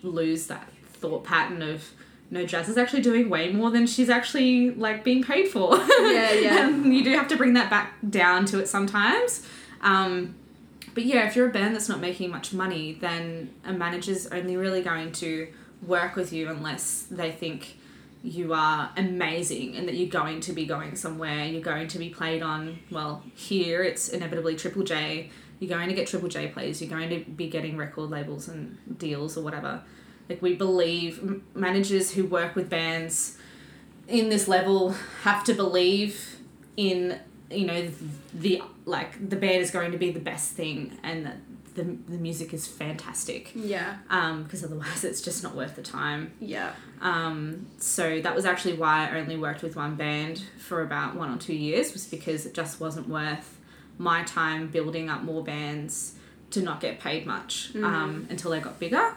Speaker 1: lose that thought pattern of no jazz is actually doing way more than she's actually like being paid for
Speaker 2: Yeah, yeah.
Speaker 1: and you do have to bring that back down to it sometimes um, but yeah if you're a band that's not making much money then a manager's only really going to work with you unless they think you are amazing and that you're going to be going somewhere you're going to be played on well here it's inevitably triple j you're going to get triple j plays you're going to be getting record labels and deals or whatever. Like we believe managers who work with bands in this level have to believe in you know the like the band is going to be the best thing and that the, the music is fantastic
Speaker 2: Yeah.
Speaker 1: um because otherwise it's just not worth the time
Speaker 2: Yeah.
Speaker 1: um, so that was actually why I only worked with one band for about one or two years, was because it just wasn't worth my time building up more bands to not get paid much um, until they got bigger.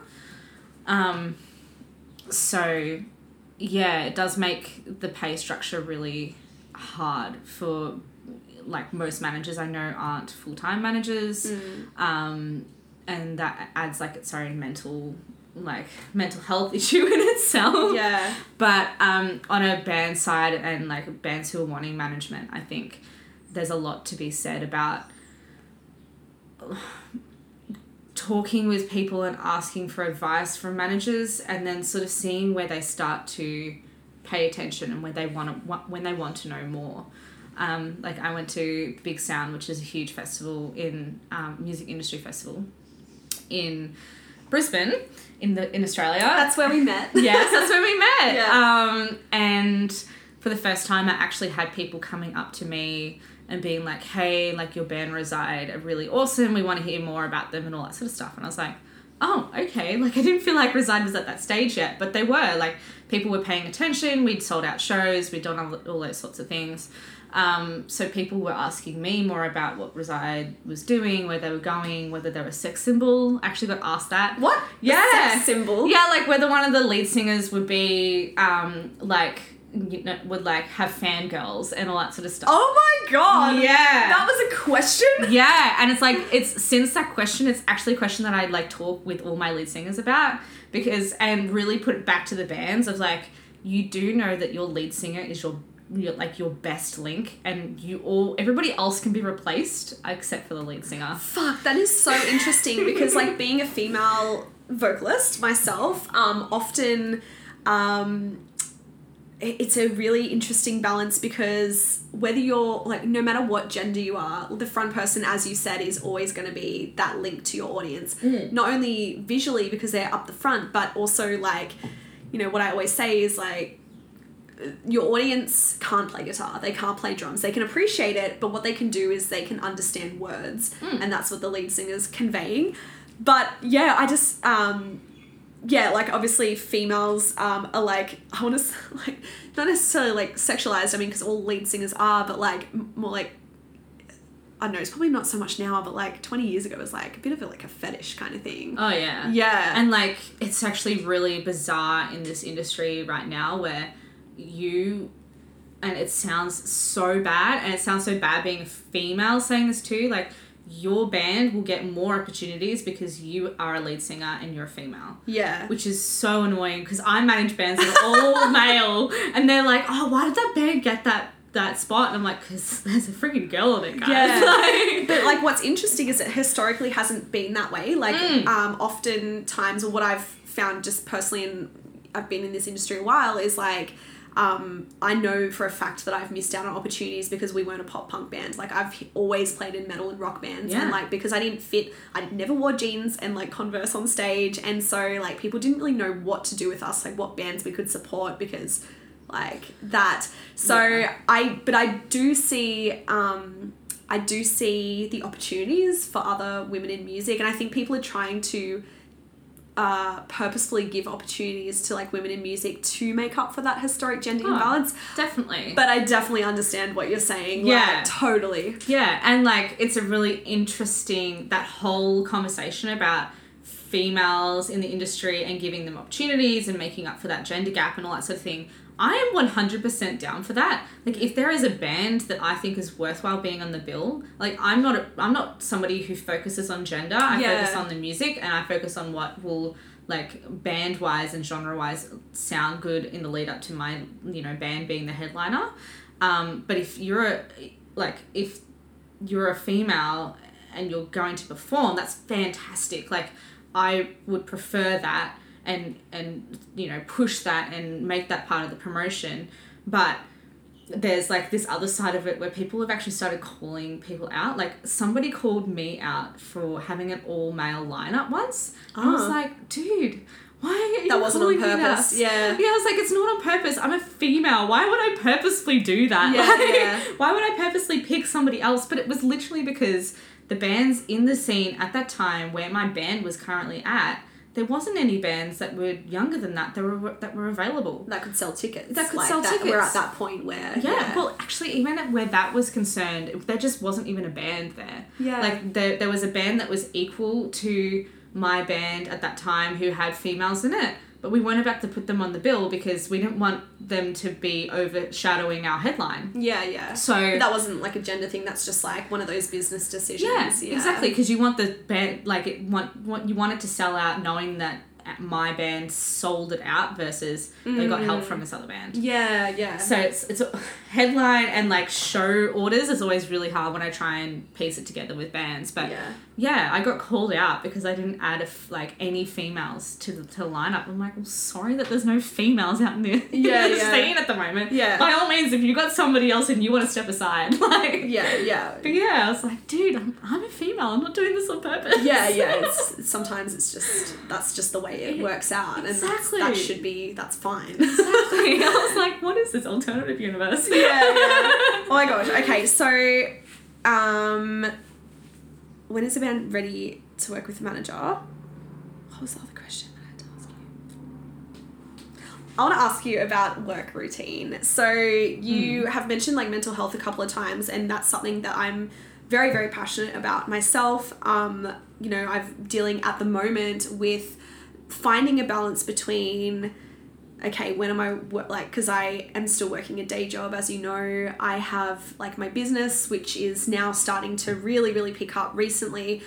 Speaker 1: Um, so yeah, it does make the pay structure really hard for like most managers I know aren't full time managers, um, and that adds like its own mental like mental health issue in itself.
Speaker 2: Yeah.
Speaker 1: But um, on a band side and like bands who are wanting management, I think there's a lot to be said about talking with people and asking for advice from managers and then sort of seeing where they start to pay attention and where they want to when they want to know more um, like i went to BIGSOUND which is a huge festival in um, music industry festival in brisbane in the in australia
Speaker 2: That's where we met.
Speaker 1: yes, that's where we met.
Speaker 2: Yeah.
Speaker 1: Um, and for the first time, I actually had people coming up to me and being like, "Hey, like your band Reside are really awesome. We want to hear more about them and all that sort of stuff." And I was like, "Oh, okay." Like I didn't feel like Reside was at that stage yet, but they were. Like people were paying attention. We'd sold out shows. We'd done all, all those sorts of things. Um, so people were asking me more about what Reside was doing, where they were going, whether they were a sex symbol. I actually got asked that.
Speaker 2: What? The
Speaker 1: Yeah.
Speaker 2: sex symbol.
Speaker 1: Yeah, like whether one of the lead singers would be um, like you know would like have fangirls and all that sort of stuff.
Speaker 2: Oh my god.
Speaker 1: Yeah.
Speaker 2: That was a question.
Speaker 1: Yeah, and it's like it's since that question, it's actually a question that I'd like talk with all my lead singers about because and really put it back to the bands of like you do know that your lead singer is your, your like your best link and you all everybody else can be replaced except for the lead singer.
Speaker 2: Fuck, that is so interesting because like being a female vocalist myself, um, often um it's a really interesting balance because whether you're like no matter what gender you are the front person as you said is always going to be that link to your audience not only visually because they're up the front but also like you know what i always say is like your audience can't play guitar. They can't play drums. They can appreciate it but what they can do is they can understand words and that's what the lead singer's conveying. But yeah i just um yeah like obviously females um are like i want to like not necessarily like sexualized i mean because all lead singers are but like more like i don't know it's probably not so much now but like 20 years ago it was like a bit of a, like a fetish kind of thing.
Speaker 1: Oh yeah.
Speaker 2: yeah.
Speaker 1: And like it's actually really bizarre in this industry right now where you and it sounds so bad and it sounds so bad being a female saying this too like your band will get more opportunities because you are a lead singer and you're a female
Speaker 2: yeah
Speaker 1: which is so annoying because I manage bands that are all male and they're like oh why did that band get that that spot and I'm like because there's a freaking girl on it guys
Speaker 2: Yeah.
Speaker 1: Like-
Speaker 2: but like what's interesting is it historically hasn't been that way like
Speaker 1: Mm.
Speaker 2: um oftentimes or what i've found just personally and i've been in this industry a while is like um, I know for a fact that I've missed out on opportunities because we weren't a pop punk band. Like I've always played in metal and rock bands,
Speaker 1: Yeah.
Speaker 2: and like because I didn't fit, I never wore jeans and like Converse on stage, and so like people didn't really know what to do with us, like what bands we could support because like that. So
Speaker 1: Yeah.
Speaker 2: I, but I do see, um, I do see the opportunities for other women in music, and I think people are trying to uh, purposefully give opportunities to like women in music to make up for that historic gender
Speaker 1: Oh.
Speaker 2: imbalance.
Speaker 1: definitely
Speaker 2: But I definitely understand what you're saying.
Speaker 1: Yeah.
Speaker 2: like, totally.
Speaker 1: Yeah, and like it's a really interesting that whole conversation about females in the industry and giving them opportunities and making up for that gender gap and all that sort of thing. I am 100% down for that. Like if there is a band that I think is worthwhile being on the bill, like I'm not a, I'm not somebody who focuses on gender. I
Speaker 2: Yeah.
Speaker 1: focus on the music and I focus on what will like band wise and genre wise sound good in the lead up to my you know band being the headliner. Um, but if you're a, like if you're a female and you're going to perform, that's fantastic. Like I would prefer that and and you know push that and make that part of the promotion. But there's like this other side of it where people have actually started calling people out. Like somebody called me out for having an all male lineup once. And I was
Speaker 2: Ah.
Speaker 1: like, dude, why are you
Speaker 2: That wasn't on purpose, yeah.
Speaker 1: Yeah, I was like, it's not on purpose. I'm a female. Why would I purposely do that?
Speaker 2: Yeah,
Speaker 1: Like,
Speaker 2: yeah.
Speaker 1: Why would I purposely pick somebody else? But it was literally because the bands in the scene at that time where my band was currently at, there wasn't any bands that were younger than that that were that were available.
Speaker 2: That could sell tickets.
Speaker 1: That could
Speaker 2: like
Speaker 1: sell
Speaker 2: We're at that point where
Speaker 1: Yeah, well, actually, even where that was concerned, there just wasn't even a band there.
Speaker 2: Yeah.
Speaker 1: Like, there, there was a band that was equal to my band at that time who had females in it. But we weren't about to put them on the bill because we didn't want them to be overshadowing our headline.
Speaker 2: yeah, yeah.
Speaker 1: So,
Speaker 2: But that wasn't like a gender thing. That's just like one of those business decisions.
Speaker 1: yeah, exactly. Because you want the band, like, it want, want, you want it to sell out knowing that my band sold it out versus they got help mm. from this other band.
Speaker 2: Yeah, yeah.
Speaker 1: So it's it's headline and like show orders is always really hard when I try and piece it together with bands. But
Speaker 2: Yeah.
Speaker 1: yeah, I got called out because I didn't add a f like any females to the to the lineup. I'm like, well, sorry that there's no females out in the,
Speaker 2: Yeah,
Speaker 1: in the
Speaker 2: yeah.
Speaker 1: scene at the moment.
Speaker 2: Yeah.
Speaker 1: By all means, if you got somebody else and you want to step aside, like
Speaker 2: yeah, yeah.
Speaker 1: But yeah, I was like, dude, I'm, I'm a female. I'm not doing this on purpose.
Speaker 2: yeah, yeah. It's, sometimes it's just that's just the way it works out, and
Speaker 1: Exactly.
Speaker 2: that should be that's fine.
Speaker 1: Exactly. I was like, what is this alternative universe?
Speaker 2: Yeah, yeah. Oh my gosh. Okay, so um, when is a band ready to work with a manager? What was the other question that I had to ask you? I want to ask you about work routine. So you
Speaker 1: Hmm.
Speaker 2: have mentioned like mental health a couple of times, and that's something that I'm very very passionate about myself. Um, you know, I'm dealing at the moment with finding a balance between okay when am i like because i am still working a day job as you know i have like my business which is now starting to really really pick up recently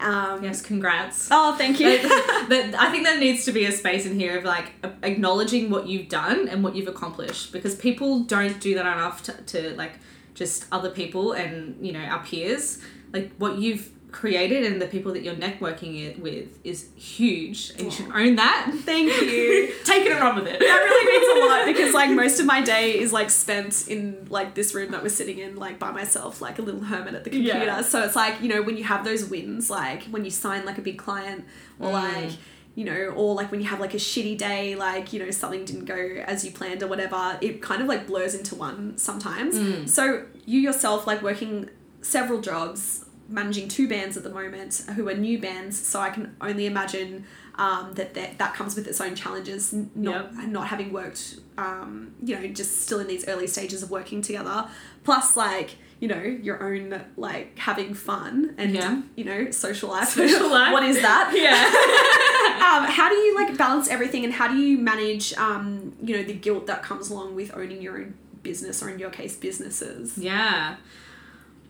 Speaker 2: um
Speaker 1: Yes, congrats.
Speaker 2: oh thank you
Speaker 1: But- but I think there needs to be a space in here of like acknowledging what you've done and what you've accomplished because people don't do that enough to, to like just other people and you know our peers like what you've created and the people that you're networking it with is huge and you should own that
Speaker 2: thank you
Speaker 1: take it and run with it
Speaker 2: that really means a lot because like most of my day is like spent in like this room that we're sitting in like by myself like a little hermit at the computer
Speaker 1: Yeah.
Speaker 2: so it's like you know when you have those wins like when you sign like a big client or
Speaker 1: Mm.
Speaker 2: like you know or like when you have like a shitty day like you know something didn't go as you planned or whatever it kind of like blurs into one sometimes
Speaker 1: Mm.
Speaker 2: so you yourself like working several jobs managing two bands at the moment who are new bands so i can only imagine um, that, that that comes with its own challenges not not having worked um, you know just still in these early stages of working together plus like you know your own like having fun and
Speaker 1: Yeah.
Speaker 2: you know social life
Speaker 1: Social life.
Speaker 2: what is that
Speaker 1: yeah
Speaker 2: um, how do you like balance everything and how do you manage um, you know the guilt that comes along with owning your own business or in your case businesses
Speaker 1: Yeah.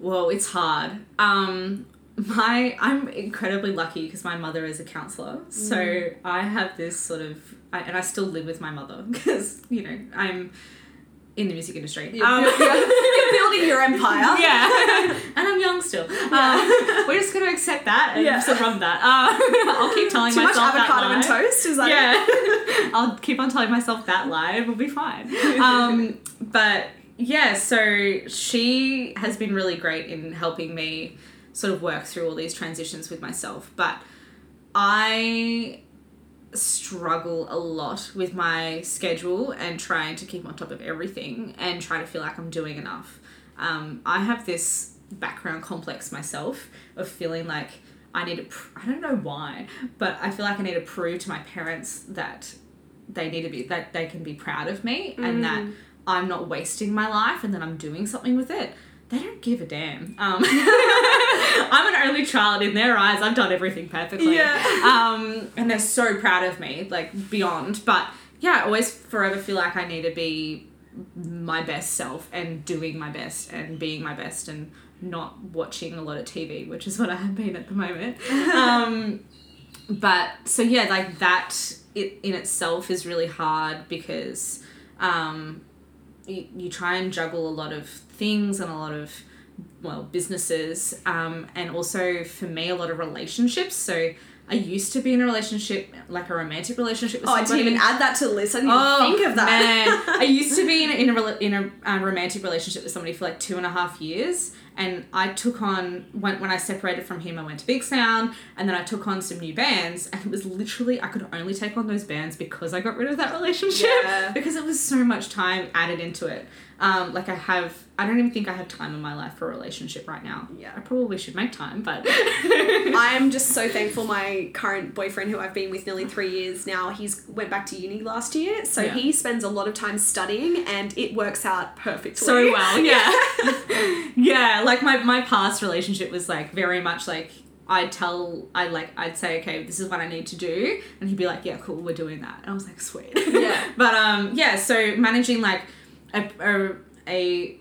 Speaker 1: Well, it's hard. Um my I'm incredibly lucky because my mother is a counselor. So I have this sort of I, and I still live with my mother because, you know, I'm in the music industry.
Speaker 2: You're,
Speaker 1: Um,
Speaker 2: you're- you're building your empire
Speaker 1: yeah. and I'm young still. Uh, we're just going to accept that and
Speaker 2: Yeah.
Speaker 1: just that. Uh, I'll keep telling myself.
Speaker 2: too much
Speaker 1: myself that
Speaker 2: avocado and toast is that
Speaker 1: yeah i'll keep on telling myself that lie we'll be fine um but yeah so she has been really great in helping me sort of work through all these transitions with myself but i struggle a lot with my schedule and trying to keep on top of everything and try to feel like i'm doing enough. Um, i have this background complex myself of feeling like I need to, pr- I don't know why, but I feel like I need to prove to my parents that they need to be, that they can be proud of me and that I'm not wasting my life and that I'm doing something with it. They don't give a damn. Um, I'm an only child in their eyes. I've done everything perfectly.
Speaker 2: Yeah.
Speaker 1: Um, and they're so proud of me, like beyond. But yeah, I always forever feel like I need to be my best self and doing my best and being my best and not watching a lot of TV, which is what I have been at the moment. um, but so yeah, like that it in itself is really hard because um, you, you try and juggle a lot of things and a lot of well businesses um, and also for me a lot of relationships. So I used to be in a relationship like a romantic relationship with
Speaker 2: oh I
Speaker 1: somebody.
Speaker 2: didn't even add that to the list I didn't
Speaker 1: Oh,
Speaker 2: even think of that
Speaker 1: Man. I used to be in a, in a, in a um, romantic relationship with somebody for like two and a half years. And I took on, when, when I separated from him, I went to BIGSOUND. And then I took on some new bands. And it was literally, I could only take on those bands because I got rid of that relationship.
Speaker 2: Yeah.
Speaker 1: Because it was so much time added into it. Um, like I have, I don't even think I have time in my life for a relationship right now.
Speaker 2: Yeah.
Speaker 1: I probably should make time, but.
Speaker 2: I'm just so thankful my current boyfriend who I've been with nearly three years now, he's went back to uni last year. So
Speaker 1: Yeah.
Speaker 2: he spends a lot of time studying and it works out perfectly.
Speaker 1: so well yeah yeah like my, my past relationship was like very much like i'd tell i like i'd say okay this is what i need to do and he'd be like yeah cool we're doing that and i was like sweet
Speaker 2: Yeah.
Speaker 1: but um yeah so managing like a, a, a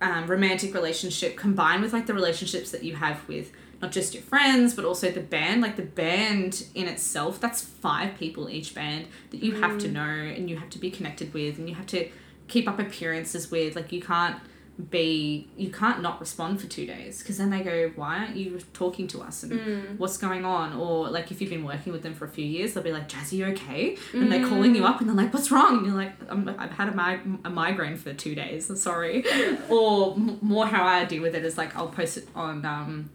Speaker 1: um, romantic relationship combined with like the relationships that you have with not just your friends but also the band. Like the band in itself that's five people each band that you have to know and you have to be connected with and you have to keep up appearances with. Like you can't be you can't not respond for two days because then they go why aren't you talking to us? And mm. what's going on? Or like if you've been working with them for a few years they'll be like jazzy you okay? And they're calling you mm. up and they're like what's wrong? And you're like I'm, i've had a, mig- a migraine for two days i'm sorry. Or m- more how i deal with it is like i'll post it on um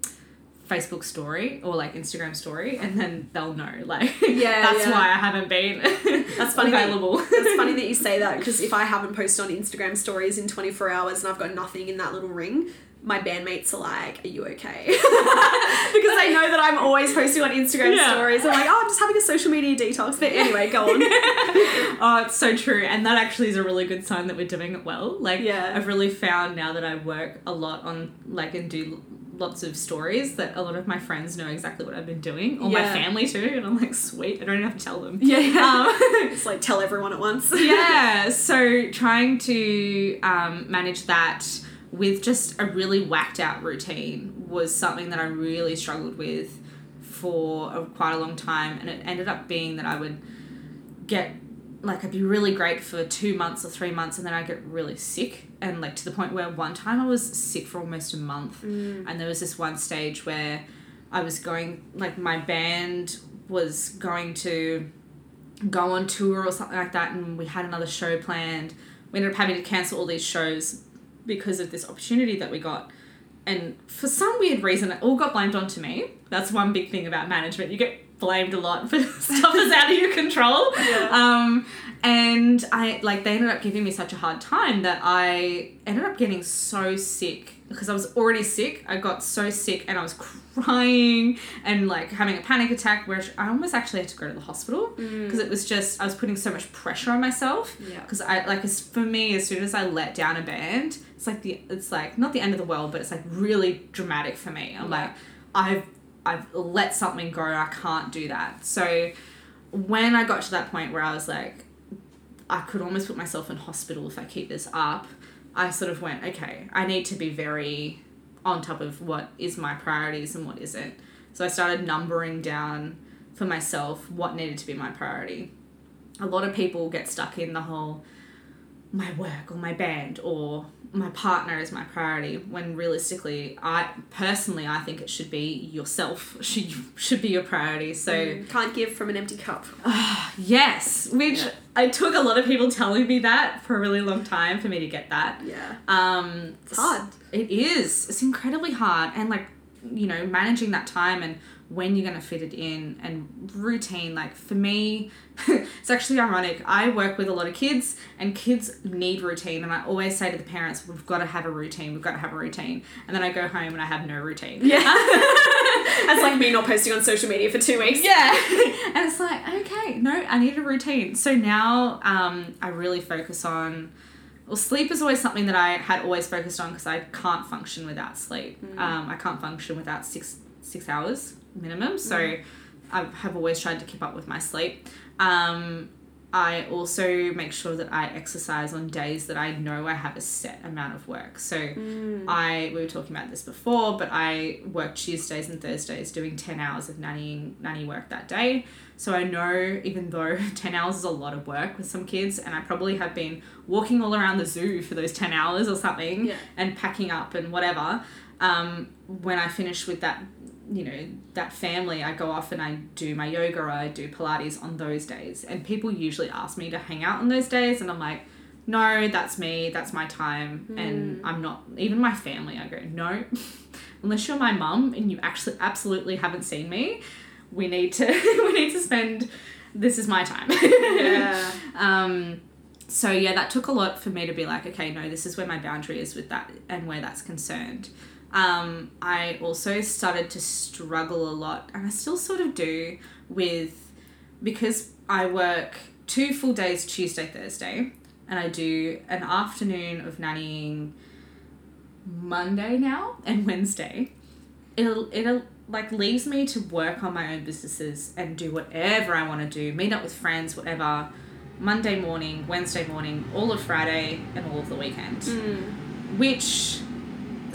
Speaker 1: Facebook story or like Instagram story, and then they'll know. Like,
Speaker 2: Yeah,
Speaker 1: that's
Speaker 2: yeah.
Speaker 1: why I haven't been.
Speaker 2: That's funny that-
Speaker 1: available.
Speaker 2: It's funny that you say that because if I haven't posted on Instagram stories in 24 hours and I've got nothing in that little ring, my bandmates are like, "Are you okay?" because they know that I'm always posting on Instagram
Speaker 1: Yeah.
Speaker 2: stories. I'm like, "Oh, I'm just having a social media detox." But anyway, go on.
Speaker 1: oh, it's so true. And that actually is a really good sign that we're doing it well. Like,
Speaker 2: Yeah.
Speaker 1: I've really found now that I work a lot on, like, and do lots of stories that a lot of my friends know exactly what I've been doing, or my family too. And I'm like, sweet, I don't even have to tell them.
Speaker 2: yeah, yeah.
Speaker 1: Um,
Speaker 2: it's like tell everyone at once.
Speaker 1: yeah, so trying to um, manage that with just a really whacked out routine was something that I really struggled with for a, quite a long time, and it ended up being that I would get like I'd be really great for two months or three months, and then I'd get really sick, and like to the point where one time I was sick for almost a month, mm. and there was this one stage where I was going like my band was going to go on tour or something like that and we had another show planned. We ended up having to cancel all these shows because of this opportunity that we got. And for some weird reason it all got blamed onto me. That's one big thing about management. You get blamed a lot for stuff that's out of your control.
Speaker 2: Yeah.
Speaker 1: um, and i like they ended up giving me such a hard time that i ended up getting so sick. Because i was already sick. I got so sick and i was crying and like having a panic attack where i almost actually had to go to the hospital. Because it was just i was putting so much pressure on myself.
Speaker 2: Yeah.
Speaker 1: because i like as for me as soon as i let down a band it's like the it's like not the end of the world but it's like really dramatic for me. I'm like i've i've let something go i can't do that. So when i got to that point where i was like i could almost put myself in hospital if i keep this up i sort of went okay i need to be very on top of what is my priorities and what isn't. So i started numbering down for myself what needed to be my priority. A lot of people get stuck in the whole my work or my band or my partner is my priority when realistically i personally i think it should be yourself should should be your priority so
Speaker 2: Can't give from an empty cup.
Speaker 1: yes which
Speaker 2: Yeah.
Speaker 1: i took a lot of people telling me that for a really long time for me to get that
Speaker 2: Yeah.
Speaker 1: um
Speaker 2: It's hard.
Speaker 1: it is it's incredibly hard and like you know managing that time and when you're going to fit it in and routine like for me it's actually ironic. I work with a lot of kids and kids need routine and i always say to the parents we've got to have a routine we've got to have a routine and then i go home and i have no routine.
Speaker 2: Yeah. That's like me not posting on social media for two weeks.
Speaker 1: yeah. And it's like okay no i need a routine. So now um, i really focus on well sleep is always something that i had always focused on because i can't function without sleep. Um, i can't function without six six hours minimum so i have always tried to keep up with my sleep um, I also make sure that I exercise on days that I know I have a set amount of work. So I we were talking about this before, but I work Tuesdays and Thursdays doing 10 hours of nannying nanny work that day. So I know even though 10 hours is a lot of work with some kids and I probably have been walking all around the zoo for those 10 hours or something
Speaker 2: Yeah.
Speaker 1: and packing up and whatever, um, when I finish with that you know that family i go off and i do my yoga or i do pilates on those days and people usually ask me to hang out on those days and i'm like no that's me that's my time and i'm not even my family i go no unless you're my mum and you actually absolutely haven't seen me we need to we need to spend this is my time
Speaker 2: Yeah.
Speaker 1: um, so yeah, that took a lot for me to be like, okay, no, this is where my boundary is with that and where that's concerned. Um, I also started to struggle a lot, and I still sort of do with because I work two full days Tuesday, Thursday, and I do an afternoon of nannying Monday now and Wednesday. It'll it'll like leaves me to work on my own businesses and do whatever I want to do, meet up with friends, whatever. Monday morning, Wednesday morning, all of Friday, and all of the weekend. Which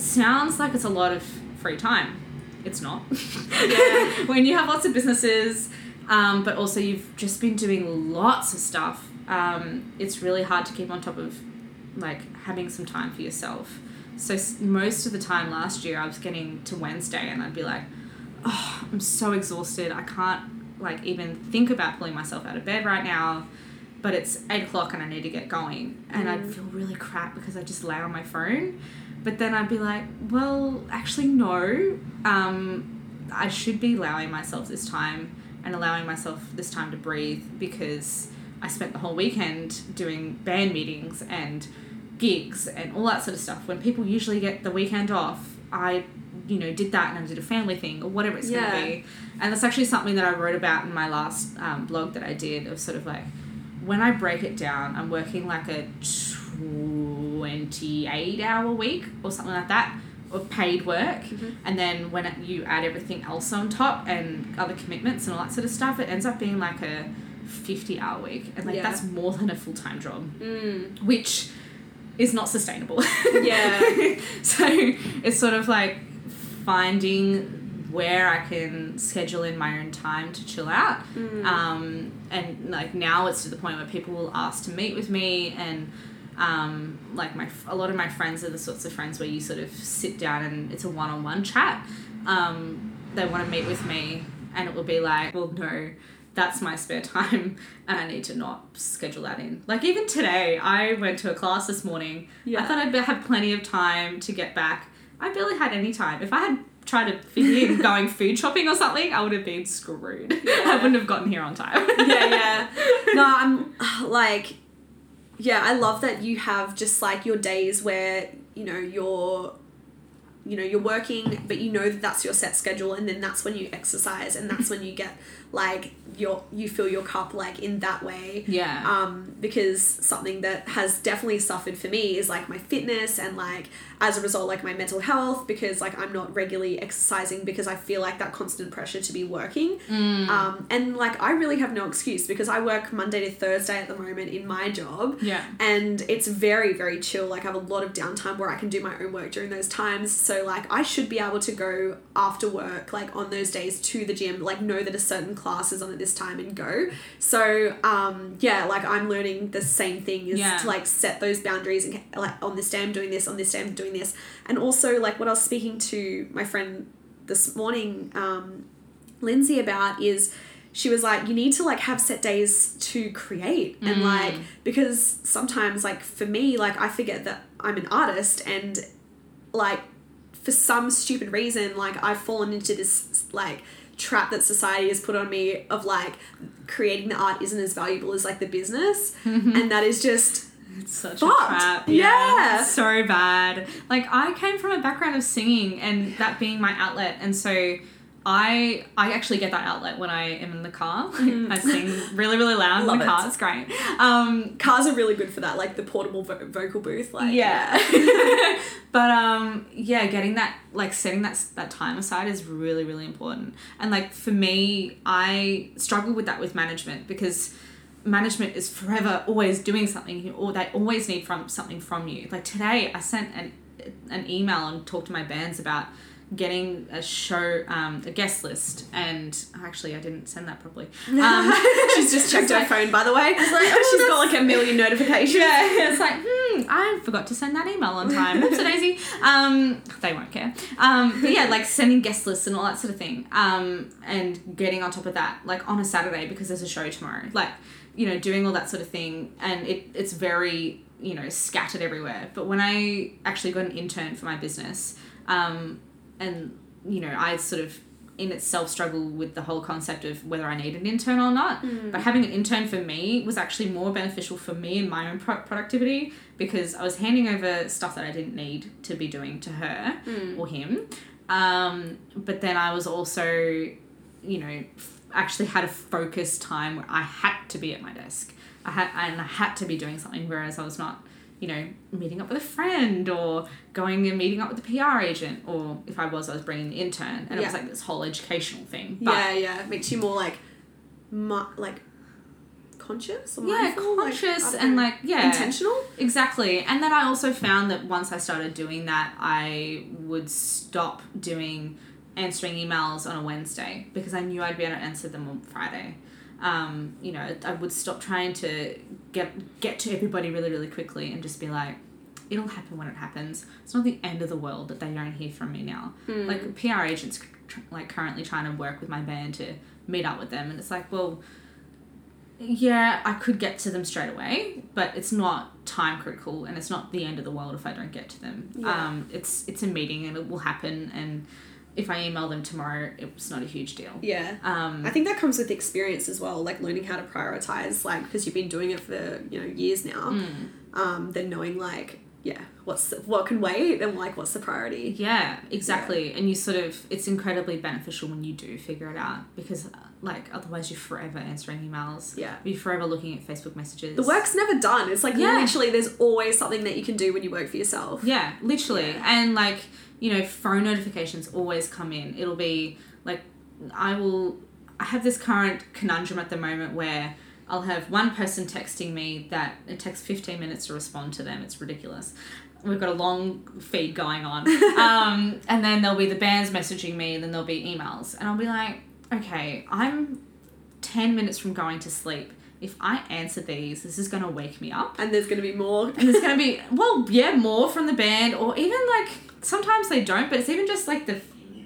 Speaker 1: sounds like it's a lot of free time. It's not.
Speaker 2: Yeah.
Speaker 1: when you have lots of businesses, um, but also you've just been doing lots of stuff, um, it's really hard to keep on top of like having some time for yourself. So s- most of the time last year, I was getting to Wednesday and I'd be like, oh, I'm so exhausted. I can't like even think about pulling myself out of bed right now. But it's eight o'clock and I need to get going, and I'd feel really crap because I just lay on my phone. But then I'd be like, well, actually no. Um, I should be allowing myself this time and allowing myself this time to breathe because I spent the whole weekend doing band meetings and gigs and all that sort of stuff, when people usually get the weekend off, I, you know, did that and I did a family thing or whatever it's
Speaker 2: Yeah.
Speaker 1: going to be. And that's actually something that I wrote about in my last um, blog that I did of sort of like, when I break it down, I'm working like a 28 hour week or something like that of paid work. And then when it, you add everything else on top and other commitments and all that sort of stuff, it ends up being like a 50 hour week. And like
Speaker 2: Yeah.
Speaker 1: that's more than a full time job,
Speaker 2: Mm.
Speaker 1: which is not sustainable.
Speaker 2: Yeah.
Speaker 1: so it's sort of like finding where I can schedule in my own time to chill out.
Speaker 2: Mm.
Speaker 1: Um, and like now it's to the point where people will ask to meet with me and um, like my a lot of my friends are the sorts of friends where you sort of sit down and it's a one-on-one chat. Um, they want to meet with me and it will be like, well, no, that's my spare time and I need to not schedule that in. Like even today, I went to a class this morning.
Speaker 2: Yeah.
Speaker 1: I thought I'd have plenty of time to get back. I barely had any time. If I had tried to fit in going food shopping or something, I would have been screwed. I wouldn't have gotten here on time.
Speaker 2: yeah, yeah. No, I'm like, yeah, I love that you have just like your days where you know you're, you know, you're working, but you know that that's your set schedule, and then that's when you exercise, and that's when you get like your you fill your cup like in that way.
Speaker 1: Yeah.
Speaker 2: Um, because something that has definitely suffered for me is like my fitness and like as a result like my mental health because like I'm not regularly exercising because I feel like that constant pressure to be working.
Speaker 1: Mm.
Speaker 2: Um, and like I really have no excuse because I work Monday to Thursday at the moment in my job.
Speaker 1: Yeah.
Speaker 2: And it's very, very chill. Like I have a lot of downtime where I can do my own work during those times. So like I should be able to go after work, like on those days to the gym, like know that a certain class is on at this time and go. So um yeah, like I'm learning the same thing is
Speaker 1: Yeah.
Speaker 2: to like set those boundaries and like on this day I'm doing this, on this day I'm doing this. And also like what I was speaking to my friend this morning, um, Lindsay about is she was like you need to like have set days to create. And like because sometimes like for me like I forget that I'm an artist and like for some stupid reason like I've fallen into this like trap that society has put on me of like creating the art isn't as valuable as like the business. And that is just
Speaker 1: It's such
Speaker 2: Fucked.
Speaker 1: a trap.
Speaker 2: Yeah.
Speaker 1: it's so bad. Like I came from a background of singing and that being my outlet, and so I I actually get that outlet when I am in the car. I sing really really loud in the
Speaker 2: it.
Speaker 1: car. It's great. Um,
Speaker 2: cars are really good for that like the portable vo- vocal booth like
Speaker 1: yeah. but um yeah, getting that like setting that that time aside is really really important. And like for me, I struggle with that with management because management is forever always doing something or they always need from something from you. Like today I sent an an email and talked to my bands about getting a show um, a guest list and actually I didn't send that properly. Um,
Speaker 2: she's just checked her
Speaker 1: like-
Speaker 2: phone by the way
Speaker 1: like, oh,
Speaker 2: she's got like a million notifications
Speaker 1: yeah, it's like, hmm, I forgot to send that email on time. Oops, daisy. Um, they won't care. Um, but yeah, like sending guest lists and all that sort of thing. Um, and getting on top of that, like on a Saturday because there's a show tomorrow. Like, you know, doing all that sort of thing, and it it's very you know scattered everywhere. But when I actually got an intern for my business, um, and you know, I sort of in itself struggle with the whole concept of whether I need an intern or not. But having an intern for me was actually more beneficial for me and my own pro- productivity because I was handing over stuff that I didn't need to be doing to her or him. Um, but then I was also, you know, actually had a focused time where I had to be at my desk. I had and I had to be doing something, whereas I was not you know, meeting up with a friend or going and meeting up with the PR agent, or if I was, I was bringing the intern, and it was like this whole educational thing. But
Speaker 2: yeah yeah it makes you more like mi- like conscious or
Speaker 1: yeah,
Speaker 2: mindful? Like,
Speaker 1: conscious and like yeah,
Speaker 2: intentional
Speaker 1: exactly. And then I also found that once I started doing that, I would stop doing answering emails on a Wednesday because I knew I'd be able to answer them on Friday. Um, you know, I would stop trying to get get to everybody really really quickly and just be like, it'll happen when it happens. It's not the end of the world that they don't hear from me now. Like PR agents, like currently trying to work with my band to meet up with them, and it's like, well, yeah, I could get to them straight away, but it's not time critical, and it's not the end of the world if I don't get to them.
Speaker 2: Yeah.
Speaker 1: Um, it's it's a meeting, and it will happen, and if I email them tomorrow, it's not a huge deal.
Speaker 2: yeah
Speaker 1: Um,
Speaker 2: I think that comes with experience as well, like learning how to prioritize, like because you've been doing it for you know years now.
Speaker 1: mm,
Speaker 2: Um, then knowing like yeah, what's what can wait and like what's the priority?
Speaker 1: Yeah, exactly. And you sort of, it's incredibly beneficial when you do figure it out because, uh, like, otherwise you're forever answering emails.
Speaker 2: Yeah.
Speaker 1: You're forever looking at Facebook messages.
Speaker 2: The work's never done. It's like
Speaker 1: Yeah.
Speaker 2: literally there's always something that you can do when you work for yourself.
Speaker 1: Yeah, literally.
Speaker 2: Yeah.
Speaker 1: And, like, you know, phone notifications always come in. It'll be, like, I will, I have this current conundrum at the moment where I'll have one person texting me that it takes 15 minutes to respond to them. It's ridiculous. We've got a long feed going on. um, and then there'll be the bands messaging me, and then there'll be emails. And I'll be like, okay, I'm 10 minutes from going to sleep. If I answer these, this is going to wake me up.
Speaker 2: And there's gonna be more.
Speaker 1: And there's going to be, well, yeah, more from the band, or even like, sometimes they don't, but it's even just like the,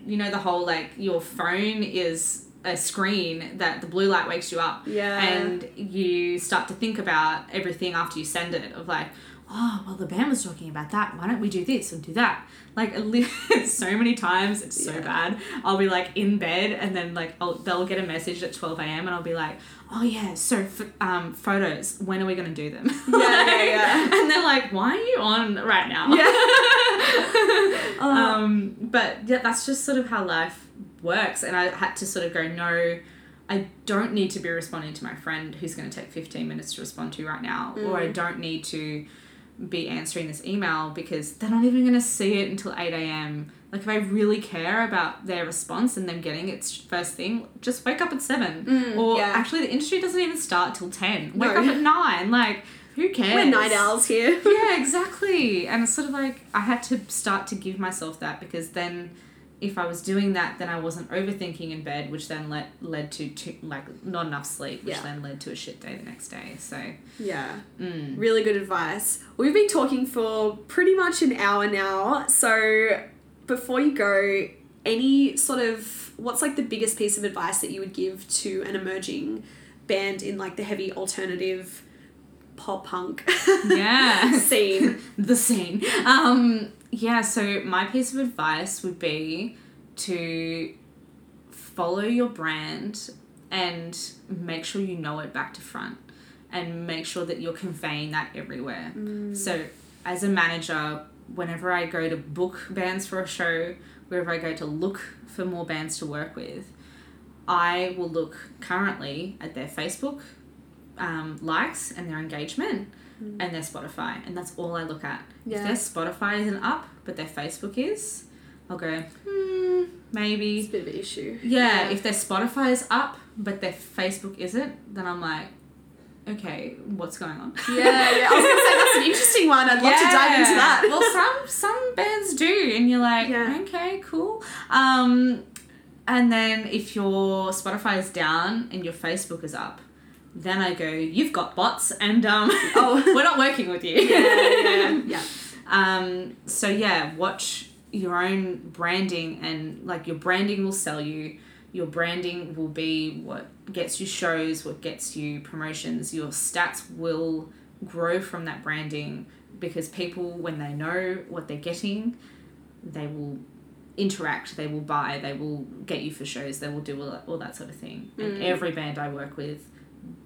Speaker 1: you know, the whole like, your phone is a screen that the blue light wakes you up.
Speaker 2: Yeah.
Speaker 1: And you start to think about everything after you send it, of like, oh, well, the band was talking about that. Why don't we do this and do that? Like, so many times, it's so
Speaker 2: Yeah.
Speaker 1: bad. I'll be like in bed, and then like, I'll, they'll get a message at 12 a.m., and I'll be like, oh, yeah, so f- um, photos, when are we going to do them?
Speaker 2: Yeah, yeah, yeah.
Speaker 1: and they're like, why are you on right now?
Speaker 2: Yeah.
Speaker 1: um, but yeah, that's just sort of how life works. And I had to sort of go, no, I don't need to be responding to my friend who's going to take 15 minutes to respond to right now, or I mm. don't need to be answering this email because they're not even going to see it until 8 a.m. Like, if I really care about their response and them getting it first thing, just wake up at 7. Mm, or
Speaker 2: yeah.
Speaker 1: actually, the industry doesn't even start till 10. Wake
Speaker 2: No.
Speaker 1: up at 9. Like, who cares?
Speaker 2: We're night owls here.
Speaker 1: yeah, exactly. And it's sort of like I had to start to give myself that because then if I was doing that, then I wasn't overthinking in bed, which then led led to, to like not enough sleep, which
Speaker 2: Yeah.
Speaker 1: then led to a shit day the next day. So
Speaker 2: Yeah.
Speaker 1: mm.
Speaker 2: Really good advice. We've been talking for pretty much an hour now. So before you go, any sort of what's like the biggest piece of advice that you would give to an emerging band in like the heavy alternative pop punk
Speaker 1: yeah,
Speaker 2: scene?
Speaker 1: the scene. Um, yeah. So my piece of advice would be to follow your brand and make sure you know it back to front and make sure that you're conveying that everywhere. So, as a manager, whenever I go to book bands for a show, wherever I go to look for more bands to work with, I will look currently at their Facebook um, likes and their engagement and their Spotify, and that's all I look at.
Speaker 2: Yeah.
Speaker 1: If their Spotify isn't up, but their Facebook is, I'll go, hmm, maybe.
Speaker 2: It's a bit of an issue.
Speaker 1: Yeah, if their Spotify is up but their Facebook isn't, then I'm like, okay, what's going on?
Speaker 2: Yeah, yeah. I was gonna say that's an interesting one. I'd love to dive into that.
Speaker 1: well, some some bands do, and you're like,
Speaker 2: Yeah.
Speaker 1: okay, cool. Um, and then if your Spotify is down and your Facebook is up, then I go, you've got bots, and um,
Speaker 2: Oh.
Speaker 1: we're not working with you.
Speaker 2: yeah, yeah, yeah.
Speaker 1: Um, so yeah, watch your own branding and like your branding will sell you. Your branding will be what gets you shows, what gets you promotions. Your stats will grow from that branding because people, when they know what they're getting, they will interact, they will buy, they will get you for shows, they will do all that, all that sort of thing. And every band I work with,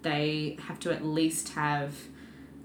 Speaker 1: they have to at least have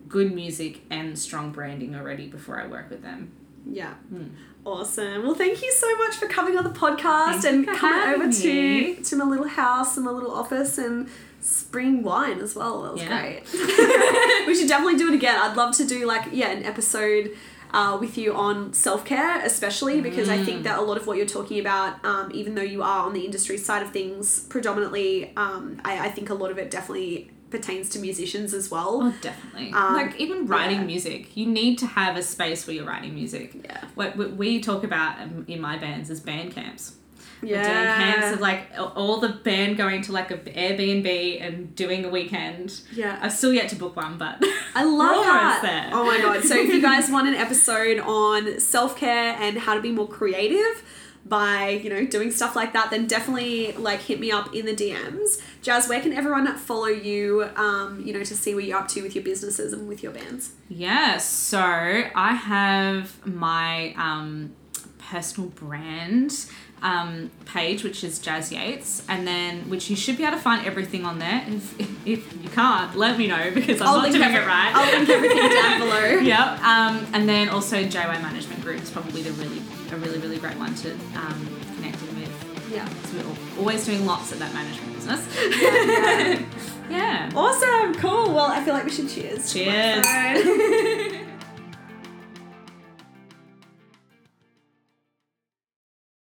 Speaker 1: good music and strong branding already before I work with them.
Speaker 2: Yeah.
Speaker 1: Hmm.
Speaker 2: Awesome. Well, thank you so much for coming on the podcast
Speaker 1: Thank you
Speaker 2: and coming over
Speaker 1: me.
Speaker 2: to to my little house and my little office and spring wine as well. That was
Speaker 1: Yeah.
Speaker 2: great. we should definitely do it again. I'd love to do like yeah an episode. Uh, with you on self care, especially because I
Speaker 1: Mm.
Speaker 2: think that a lot of what you're talking about, um, even though you are on the industry side of things predominantly, um, I, I think a lot of it definitely pertains to musicians as well.
Speaker 1: Oh, definitely.
Speaker 2: Um,
Speaker 1: like even writing
Speaker 2: yeah.
Speaker 1: music, you need to have a space where you're writing music.
Speaker 2: Yeah.
Speaker 1: What, what we talk about in my bands is band camps.
Speaker 2: Yeah.
Speaker 1: doing camps of like all the band going to like a Airbnb and doing a weekend.
Speaker 2: Yeah.
Speaker 1: I've still yet to book one, but
Speaker 2: I love that.
Speaker 1: there.
Speaker 2: Oh my god. So if you guys want an episode on self-care and how to be more creative by, you know, doing stuff like that, then definitely like hit me up in the DMs. Jazz, where can everyone follow you um, you know, to see what you're up to with your businesses and with your bands?
Speaker 1: Yeah, so I have my um, personal brand um, page, which is Jazz Yates, and then which you should be able to find everything on there. If, if, if you can't, let me know because I'm
Speaker 2: I'll
Speaker 1: not doing
Speaker 2: every-
Speaker 1: it right.
Speaker 2: I'll link everything down below.
Speaker 1: Yep. Um, and then also JY Management Group is probably the really a really really great one to um, connect in with.
Speaker 2: Yeah.
Speaker 1: So we're always doing lots of that management business.
Speaker 2: yeah.
Speaker 1: yeah.
Speaker 2: Awesome, cool. Well, I feel like we should cheers.
Speaker 1: Cheers.